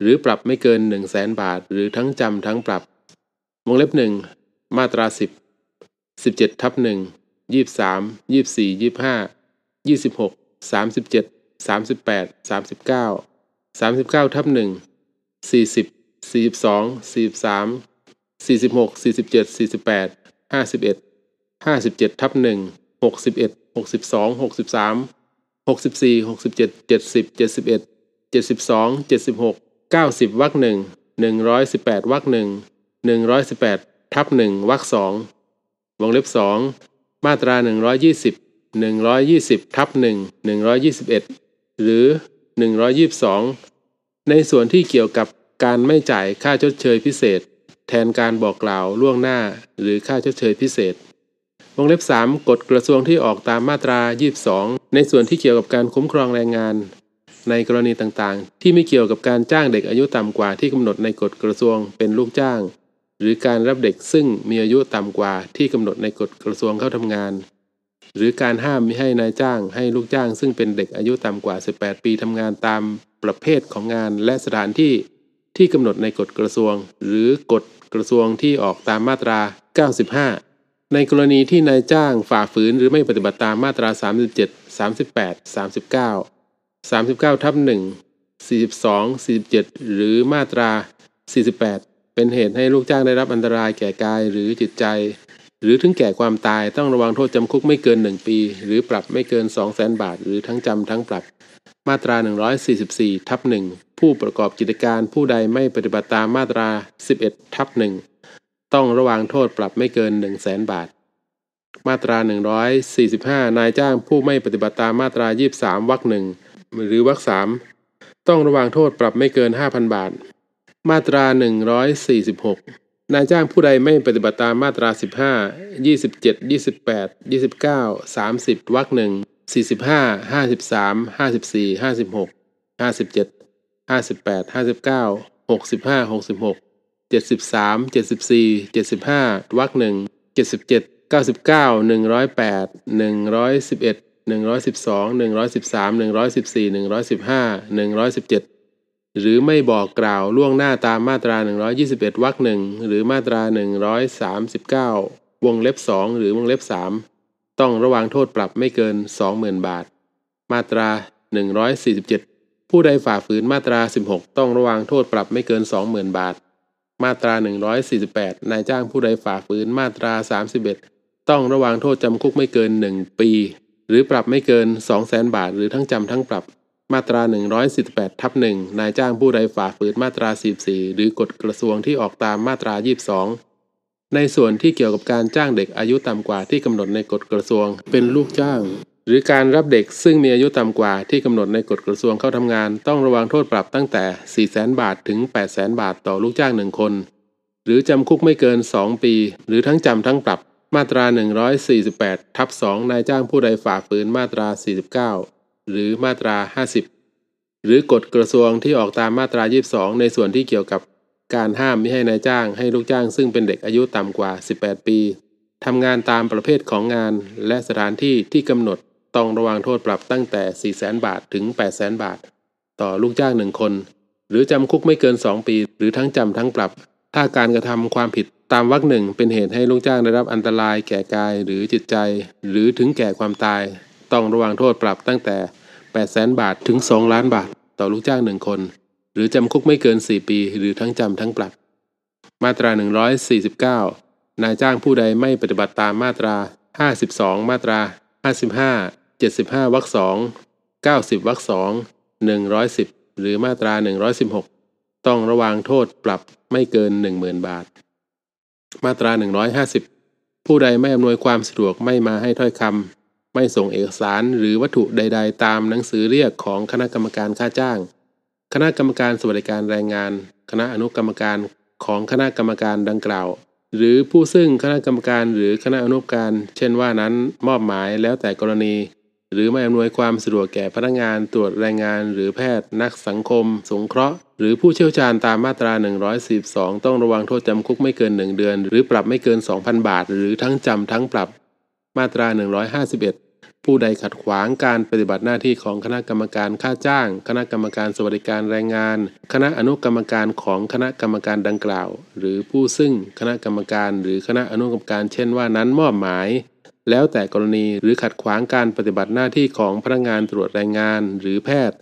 หรือปรับไม่เกิน 1 0 0 0 0แสนบาท หรือทั้งจำทั้งปรับ วงเล็บหนึ่งมาตรา 10 17ทับหนึ่งยี่สิบสามยี่สิบสี่ยี่สิบห้ายี่สิบหกสามสิบเจ็ดสามสิบแปดสามสิบเก้าสามสิบเก้าทับหนึ่งสี่สิบสี่สิบสองสี่สิบสามสี่สิบหกสี่สิบเจ็ดสี่สิบแปดห้าสิบเอ็ดห้าสิบเจ็ดทับหนึ่งหกสิบเอ็ดหกสิบสองหกสิบสามหกสิบสี่หกสิบเจ็ดเจ็ดสิบเจ็ดสิบเอ็ดเจ็ดสิบสองเจ็ดสิบหก เก้าสิบวรรคหนึ่งหนึ่งร้อยสิบแปดวรรคหนึ่งหนึ่งร้อยสิบแปดทับหนึ่งวรรคสองวงเล็บสองมาตรา 120 120ทับ1 121 หรือ 122 ในส่วนที่เกี่ยวกับการไม่จ่ายค่าชดเชยพิเศษ แทนการบอกกล่าวล่วงหน้าหรือค่าชดเชยพิเศษวงเล็บ 3 กฎกระทรวงที่ออกตามมาตรา 22 ในส่วนที่เกี่ยวกับการคุ้มครองแรงงาน ในกรณีต่างๆ ที่ไม่เกี่ยวกับการจ้างเด็กอายุต่ำกว่าที่กำหนดในกฎกระทรวงเป็นลูกจ้าง หรือการรับเด็กซึ่งมีอายุต่ำกว่าที่กำหนดในกฎกระทรวงเข้าทำงาน หรือการห้ามมิให้นายจ้างให้ลูกจ้าง ซึ่งเป็นเด็กอายุต่ำกว่า 18 ปีทำงานตามประเภทของงานและสถานที่ที่กำหนดในกฎกระทรวง หรือกฎกระทรวงที่ออกตามมาตรา 95ในกรณีที่นายจ้างฝ่าฝืนหรือไม่ปฏิบัติตามมาตรา 37 38 39 39ทับ1 42 47 หรือมาตรา 48 เป็นเหตุให้ลูกจ้างได้รับอันตรายแก่กายหรือจิตใจ หรือถึงแก่ความตายต้องระวังโทษจำคุกไม่เกิน 1 ปี หรือปรับไม่เกิน 2 0 0แสนบาท หรือทั้งจำทั้งปรับ มาตรา 144ทับ1ผู้ประกอบกิจการผู้ใดไม่ปฏิบัติตามมาตรา 11ทับ1ต้องระวังโทษปรับไม่เกิน 1 0 0 0 0แสนบาทมาตรา 145 นายจ้างผู้ไม่ปฏิบัติตามมาตรา 23วรรคหนึ่ง หรือวรรคสามต้องระวังโทษปรับไม่เกิน 5,000 บาท มาตรา 146 นายจ้างผู้ใดไม่ปฏิบัติตามมาตรา 15 27 28 29 30 วรรคหนึ่ง45 53 54 56 57 58 59 65 66 73 74 75วรรคหนึ่ง77 99 108 111 112 113 114 115 117 หรือไม่บอกกล่าวล่วงหน้าตามมาตรา 121วรรคหนึ่งหรือมาตรา 139 วงเล็บ 2 หรือวงเล็บ 3 ต้องระวังโทษปรับไม่เกิน 20,000 บาท มาตรา 147 ผู้ใดฝ่าฝืนมาตรา 16 ต้องระวังโทษปรับไม่เกิน 20,000 บาท มาตรา 148 นายจ้างผู้ใดฝ่าฝืนมาตรา 31 ต้องระวังโทษจำคุกไม่เกิน 1 ปี หรือปรับไม่เกิน 200,000 บาท หรือทั้งจำทั้งปรับมาตรา148ทับ1นายจ้างผู้ใดฝ่าฝืนมาตรา 44 หรือกฎกระทรวงที่ออกตามมาตรา 22 ในส่วนที่เกี่ยวกับการจ้างเด็กอายุต่ำกว่าที่กำหนดในกฎกระทรวง เป็นลูกจ้าง หรือการรับเด็กซึ่งมีอายุต่ำกว่าที่กำหนดในกฎกระทรวงเข้าทำงาน ต้องระวังโทษปรับตั้งแต่ 400,000 บาทถึง 800,000 บาทต่อลูกจ้างหนึ่งคน หรือจำคุกไม่เกิน 2 ปี หรือทั้งจำทั้งปรับ มาตรา 148ทับ2นายจ้างผู้ใดฝ่าฝืนมาตรา 49 หรือมาตรา 50 หรือกฎกระทรวงที่ออกตามมาตรา 22 ในส่วนที่เกี่ยวกับการห้ามไม่ให้นายจ้างให้ลูกจ้างซึ่งเป็นเด็กอายุต่ำกว่า 18 ปีทำงานตามประเภทของงานและสถานที่ที่กำหนดต้องระวังโทษปรับตั้งแต่ 400,000 บาทถึง 800,000 บาท ต่อลูกจ้างหนึ่งคน หรือจำคุกไม่เกิน 2 ปี หรือทั้งจำทั้งปรับ ถ้าการกระทำความผิดตามวรรคหนึ่งเป็นเหตุให้ลูกจ้างได้รับอันตรายแก่กายหรือจิตใจ หรือถึงแก่ความตาย ต้องระวังโทษปรับตั้งแต่ 800,000บาทถึง 2 ล้านบาท ต่อลูกจ้างหนึ่งคน หรือจำคุกไม่เกิน 4 ปี หรือทั้งจำทั้งปรับ มาตรา 149 นายจ้างผู้ใดไม่ปฏิบัติตามมาตรา 52 มาตรา 55 75วรรคสอง90วรรคสอง110 หรือมาตรา 116 ต้องระวังโทษปรับ ไม่เกิน 10,000 บาท มาตรา 150 ผู้ใดไม่อำนวยความสะดวกไม่มาให้ถ้อยคำไม่ส่งเอกสารหรือวัตถุใด ๆ ตามหนังสือเรียกของคณะกรรมการค่าจ้าง คณะกรรมการสวัสดิการแรงงาน คณะอนุกรรมการของคณะกรรมการดังกล่าว หรือผู้ซึ่งคณะกรรมการหรือคณะอนุกรรมการ เช่นว่านั้นมอบหมายแล้วแต่กรณี หรือไม่อำนวยความสะดวกแก่พนักงานตรวจแรงงาน หรือแพทย์นักสังคม สงเคราะห์ หรือผู้เชี่ยวชาญตามมาตรา 142 ต้องระวังโทษจำคุกไม่เกิน 1 เดือน หรือปรับไม่เกิน 2,000 บาท หรือทั้งจำทั้งปรับ มาตรา 151 ผู้ใดขัดขวางการปฏิบัติหน้าที่ของคณะกรรมการค่าจ้าง คณะกรรมการสวัสดิการแรงงาน คณะอนุกรรมการของคณะกรรมการดังกล่าว หรือผู้ซึ่งคณะกรรมการ หรือคณะอนุกรรมการเช่นว่านั้นมอบหมาย แล้วแต่กรณีหรือขัดขวางการปฏิบัติหน้าที่ของพนักงานตรวจแรงงาน หรือแพทย์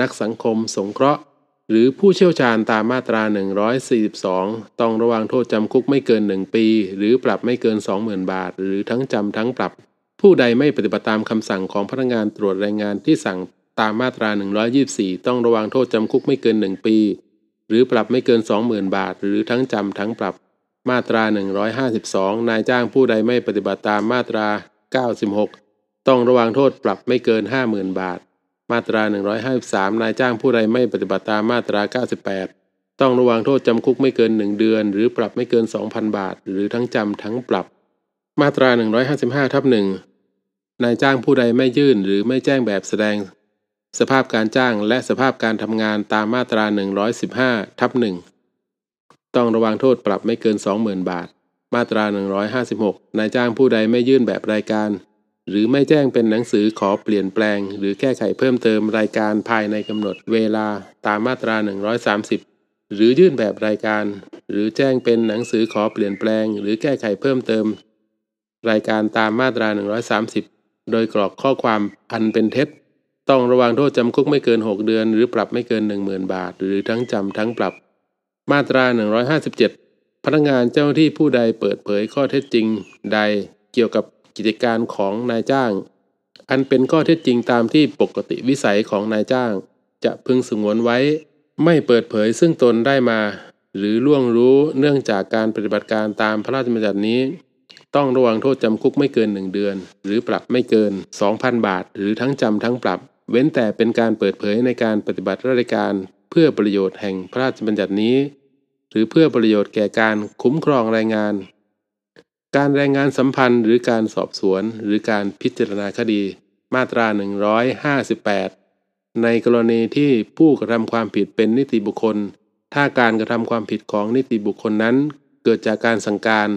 นักสังคม สงเคราะห์ หรือผู้เชี่ยวชาญตามมาตรา 142 ต้องระวังโทษจำคุกไม่เกิน 1 ปี หรือปรับไม่เกิน 20,000 บาท หรือทั้งจำทั้งปรับ ผู้ใดไม่ปฏิบัติตามคำสั่งของพนักงานตรวจแรงงานที่สั่งตามมาตรา 124 ต้องระวังโทษจำคุกไม่เกิน 1 ปี หรือปรับไม่เกิน 20,000 บาท หรือทั้งจำทั้งปรับ มาตรา 152 นายจ้างผู้ใดไม่ปฏิบัติตามมาตรา 96 ต้องระวังโทษปรับไม่เกิน 50,000 บาท มาตรา 153 นายจ้างผู้ใดไม่ปฏิบัติตามมาตรา 98 ต้องระวังโทษจำคุกไม่เกิน 1 เดือน หรือปรับไม่เกิน 2,000 บาท หรือทั้งจำทั้งปรับ มาตรา 155 ทับ1นายจ้างผู้ใดไม่ยื่นหรือไม่แจ้งแบบแสดง สภาพการจ้างและสภาพการทำงานตามมาตรา 115 ทับ1 ต้องระวังโทษปรับไม่เกิน 20,000 บาท มาตรา 156 นายจ้างผู้ใดไม่ยื่นแบบรายการ หรือไม่แจ้งเป็นหนังสือขอเปลี่ยนแปลง หรือแก้ไขเพิ่มเติมรายการภายในกำหนดเวลาตามมาตรา 130 หรือยื่นแบบรายการ หรือแจ้งเป็นหนังสือขอเปลี่ยนแปลง หรือแก้ไขเพิ่มเติม รายการตามมาตรา 130 โดยกรอกข้อความอันเป็นเท็จต้องระวังโทษจำคุกไม่เกิน 6 เดือน หรือปรับไม่เกิน 10,000 บาท หรือทั้งจำทั้งปรับ มาตรา 157 พนักงานเจ้าหน้าที่ผู้ใดเปิดเผยข้อเท็จจริงใดเกี่ยวกับกิจการของนายจ้าง อันเป็นข้อเท็จจริงตามที่ปกติวิสัยของนายจ้าง จะพึงสงวนไว้ ไม่เปิดเผยซึ่งตนได้มา หรือล่วงรู้เนื่องจากการปฏิบัติการตามพระราชบัญญัตินี้ ต้องระวังโทษจำคุกไม่เกิน1เดือน หรือปรับไม่เกิน 2,000 บาท หรือทั้งจำทั้งปรับ เว้นแต่เป็นการเปิดเผยในการปฏิบัติราชการ เพื่อประโยชน์แห่งพระราชบัญญัตินี้ หรือเพื่อประโยชน์แก่การคุ้มครองแรงงาน การแรายงานสัมพันธ์หรือการสอบสวนหรือการพิจารณาคดี มาตรา 158 ในกรณีที่ผู้กระทำความผิดเป็นนิติบุคคล ถ้าการกระทำความผิดของนิติบุคคลนั้น เกิดจากการสั่งการ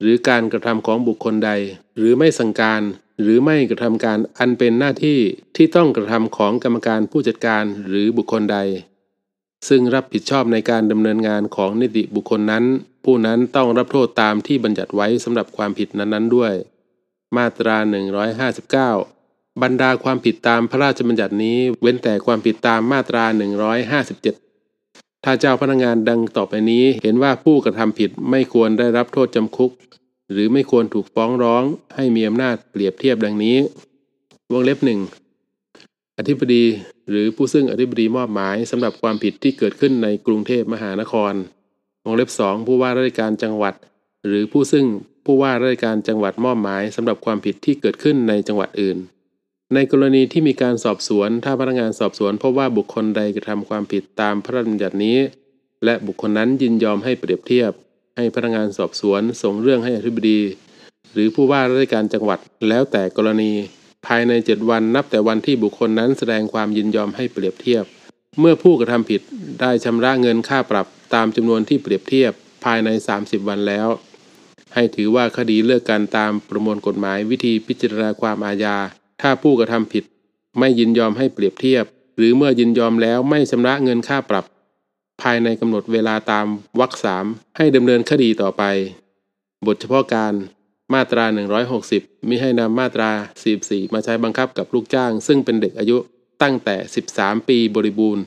หรือการกระทำของบุคคลใด หรือไม่สั่งการหรือไม่กระทำการอันเป็นหน้าที่ที่ต้องกระทำของกรรมการผู้จัดการหรือบุคคลใด ซึ่งรับผิดชอบในการดำเนินงานของนิติบุคคลนั้น ผู้นั้นต้องรับโทษตามที่บัญญัติไว้สำหรับความผิดนั้นๆด้วย มาตรา 159 บรรดาความผิดตามพระราชบัญญัตินี้ เว้นแต่ความผิดตามมาตรา 157 ถ้าเจ้าพนักงานดังต่อไปนี้เห็นว่าผู้กระทำผิดไม่ควรได้รับโทษจำคุก หรือไม่ควรถูกฟ้องร้อง ให้มีอำนาจเปรียบเทียบดังนี้ วงเล็บหนึ่งอธิบดี หรือผู้ซึ่งอธิบดีมอบหมายสำหรับความผิดที่เกิดขึ้นในกรุงเทพมหานครวงเล็บสองผู้ว่าราชการจังหวัด หรือผู้ซึ่งผู้ว่าราชการจังหวัดมอบหมายสำหรับความผิดที่เกิดขึ้นในจังหวัดอื่น ในกรณีที่มีการสอบสวน ถ้าพนักงานสอบสวนพบว่าบุคคลใดกระทำความผิดตามพระราชบัญญัตินี้ และบุคคลนั้นยินยอมให้เปรียบเทียบ ให้พนักงานสอบสวนส่งเรื่องให้อธิบดี หรือผู้ว่าราชการจังหวัดแล้วแต่กรณี ภายใน 7 วันนับแต่วันที่บุคคลนั้นแสดงความยินยอมให้เปรียบเทียบ เมื่อผู้กระทำผิดได้ชำระเงินค่าปรับตามจำนวนที่เปรียบเทียบภายใน 30 วันแล้ว ให้ถือว่าคดีเลิกกันตามประมวลกฎหมายวิธีพิจารณาความอาญา ถ้าผู้กระทำผิด ไม่ยินยอมให้เปรียบเทียบ หรือเมื่อยินยอมแล้วไม่ชำระเงินค่าปรับ ภายในกำหนดเวลาตามวรรคสามให้ดำเนินคดีต่อไป บทเฉพาะการ มาตรา 160มิให้นำมาตรา 44 มาใช้บังคับกับลูกจ้าง ซึ่งเป็นเด็กอายุตั้งแต่ 13 ปีบริบูรณ์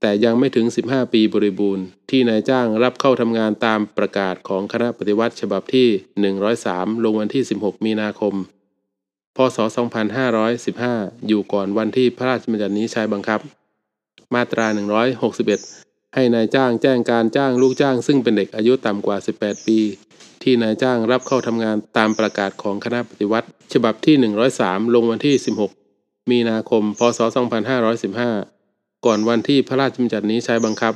แต่ยังไม่ถึง 15 ปีบริบูรณ์ ที่นายจ้างรับเข้าทำงานตามประกาศของคณะปฏิวัติฉบับที่ 103 ลงวันที่ 16 มีนาคม พศ 2515 อยู่ก่อนวันที่พระราชบัญญัตินี้ใช้บังคับ มาตรา 161 ให้นายจ้างแจ้งการจ้างลูกจ้าง ซึ่งเป็นเด็กอายุต่ำกว่า 18 ปี ที่นายจ้างรับเข้าทำงานตามประกาศของคณะปฏิวัติ ฉบับที่ 103 ลงวันที่ 16 มีนาคม พศ 2515 ก่อนวันที่พระราชบัญญัตินี้ใช้บังคับ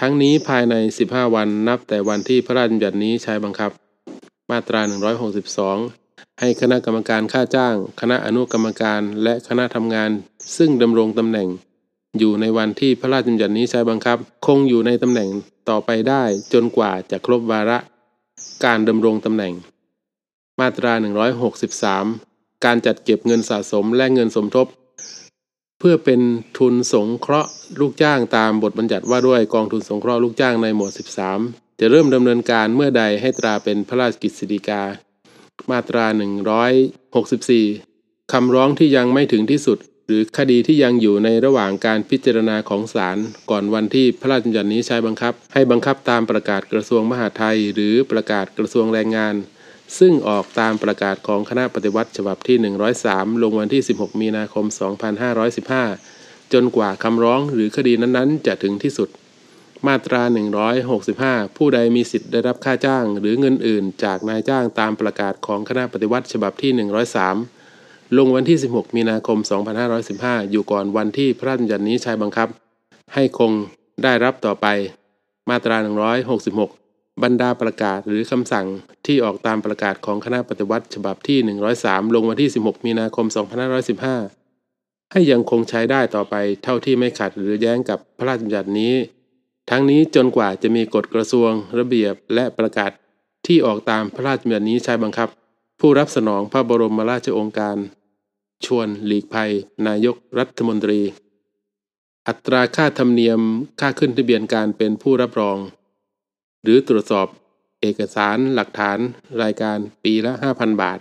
ทั้งนี้ภายใน 15 วันนับแต่วันที่พระราชบัญญัตินี้ใช้บังคับ มาตรา 162 ให้คณะกรรมการค่าจ้าง คณะอนุกรรมการ และคณะทำงาน ซึ่งดำรงตำแหน่ง อยู่ในวันที่พระราชบัญญัตินี้ใช้บังคับ คงอยู่ในตำแหน่งต่อไปได้จนกว่าจะครบวาระ การดำรงตำแหน่ง มาตรา 163 การจัดเก็บเงินสะสมและเงินสมทบ เพื่อเป็นทุนสงเคราะห์ลูกจ้างตามบทบัญญัติว่าด้วยกองทุนสงเคราะห์ลูกจ้างในหมวด 13 จะเริ่มดำเนินการเมื่อใดให้ตราเป็นพระราชกฤษฎีกา มาตรา 164คำร้องที่ยังไม่ถึงที่สุด หรือคดีที่ยังอยู่ในระหว่างการพิจารณาของศาลก่อนวันที่พระราชบัญญัตินี้ใช้บังคับ ให้บังคับตามประกาศกระทรวงมหาดไทย หรือประกาศกระทรวงแรงงาน ซึ่งออกตามประกาศของคณะปฏิวัติฉบับที่ 103 ลงวันที่ 16 มีนาคม 2515 จนกว่าคำร้องหรือคดีนั้นๆ จะถึงที่สุด มาตรา 165 ผู้ใดมีสิทธิ์ได้รับค่าจ้าง หรือเงินอื่น จากนายจ้างตามประกาศของคณะปฏิวัติฉบับที่ 103 ลงวันที่ 16 มีนาคม 2515 อยู่ก่อนวันที่พระราชบัญญัตินี้ใช้บังคับ ให้คงได้รับต่อไป มาตรา 166 บรรดาประกาศหรือคำสั่งที่ออกตามประกาศของคณะปฏิวัติฉบับที่ 103 ลงวันที่ 16 มีนาคม 2515 ให้ยังคงใช้ได้ต่อไปเท่าที่ไม่ขัดหรือแย้งกับพระราชบัญญัตินี้ ทั้งนี้จนกว่าจะมีกฎกระทรวง ระเบียบและประกาศที่ออกตามพระราชบัญญัตินี้ใช้บังคับ ผู้รับสนองพระบรมราชโองการ ชวนหลีกภัย นายกรัฐมนตรี อัตราค่าธรรมเนียมค่าขึ้นทะเบียนการเป็นผู้รับรอง หรือตรวจสอบเอกสารหลักฐานรายการปีละ 5,000 บาท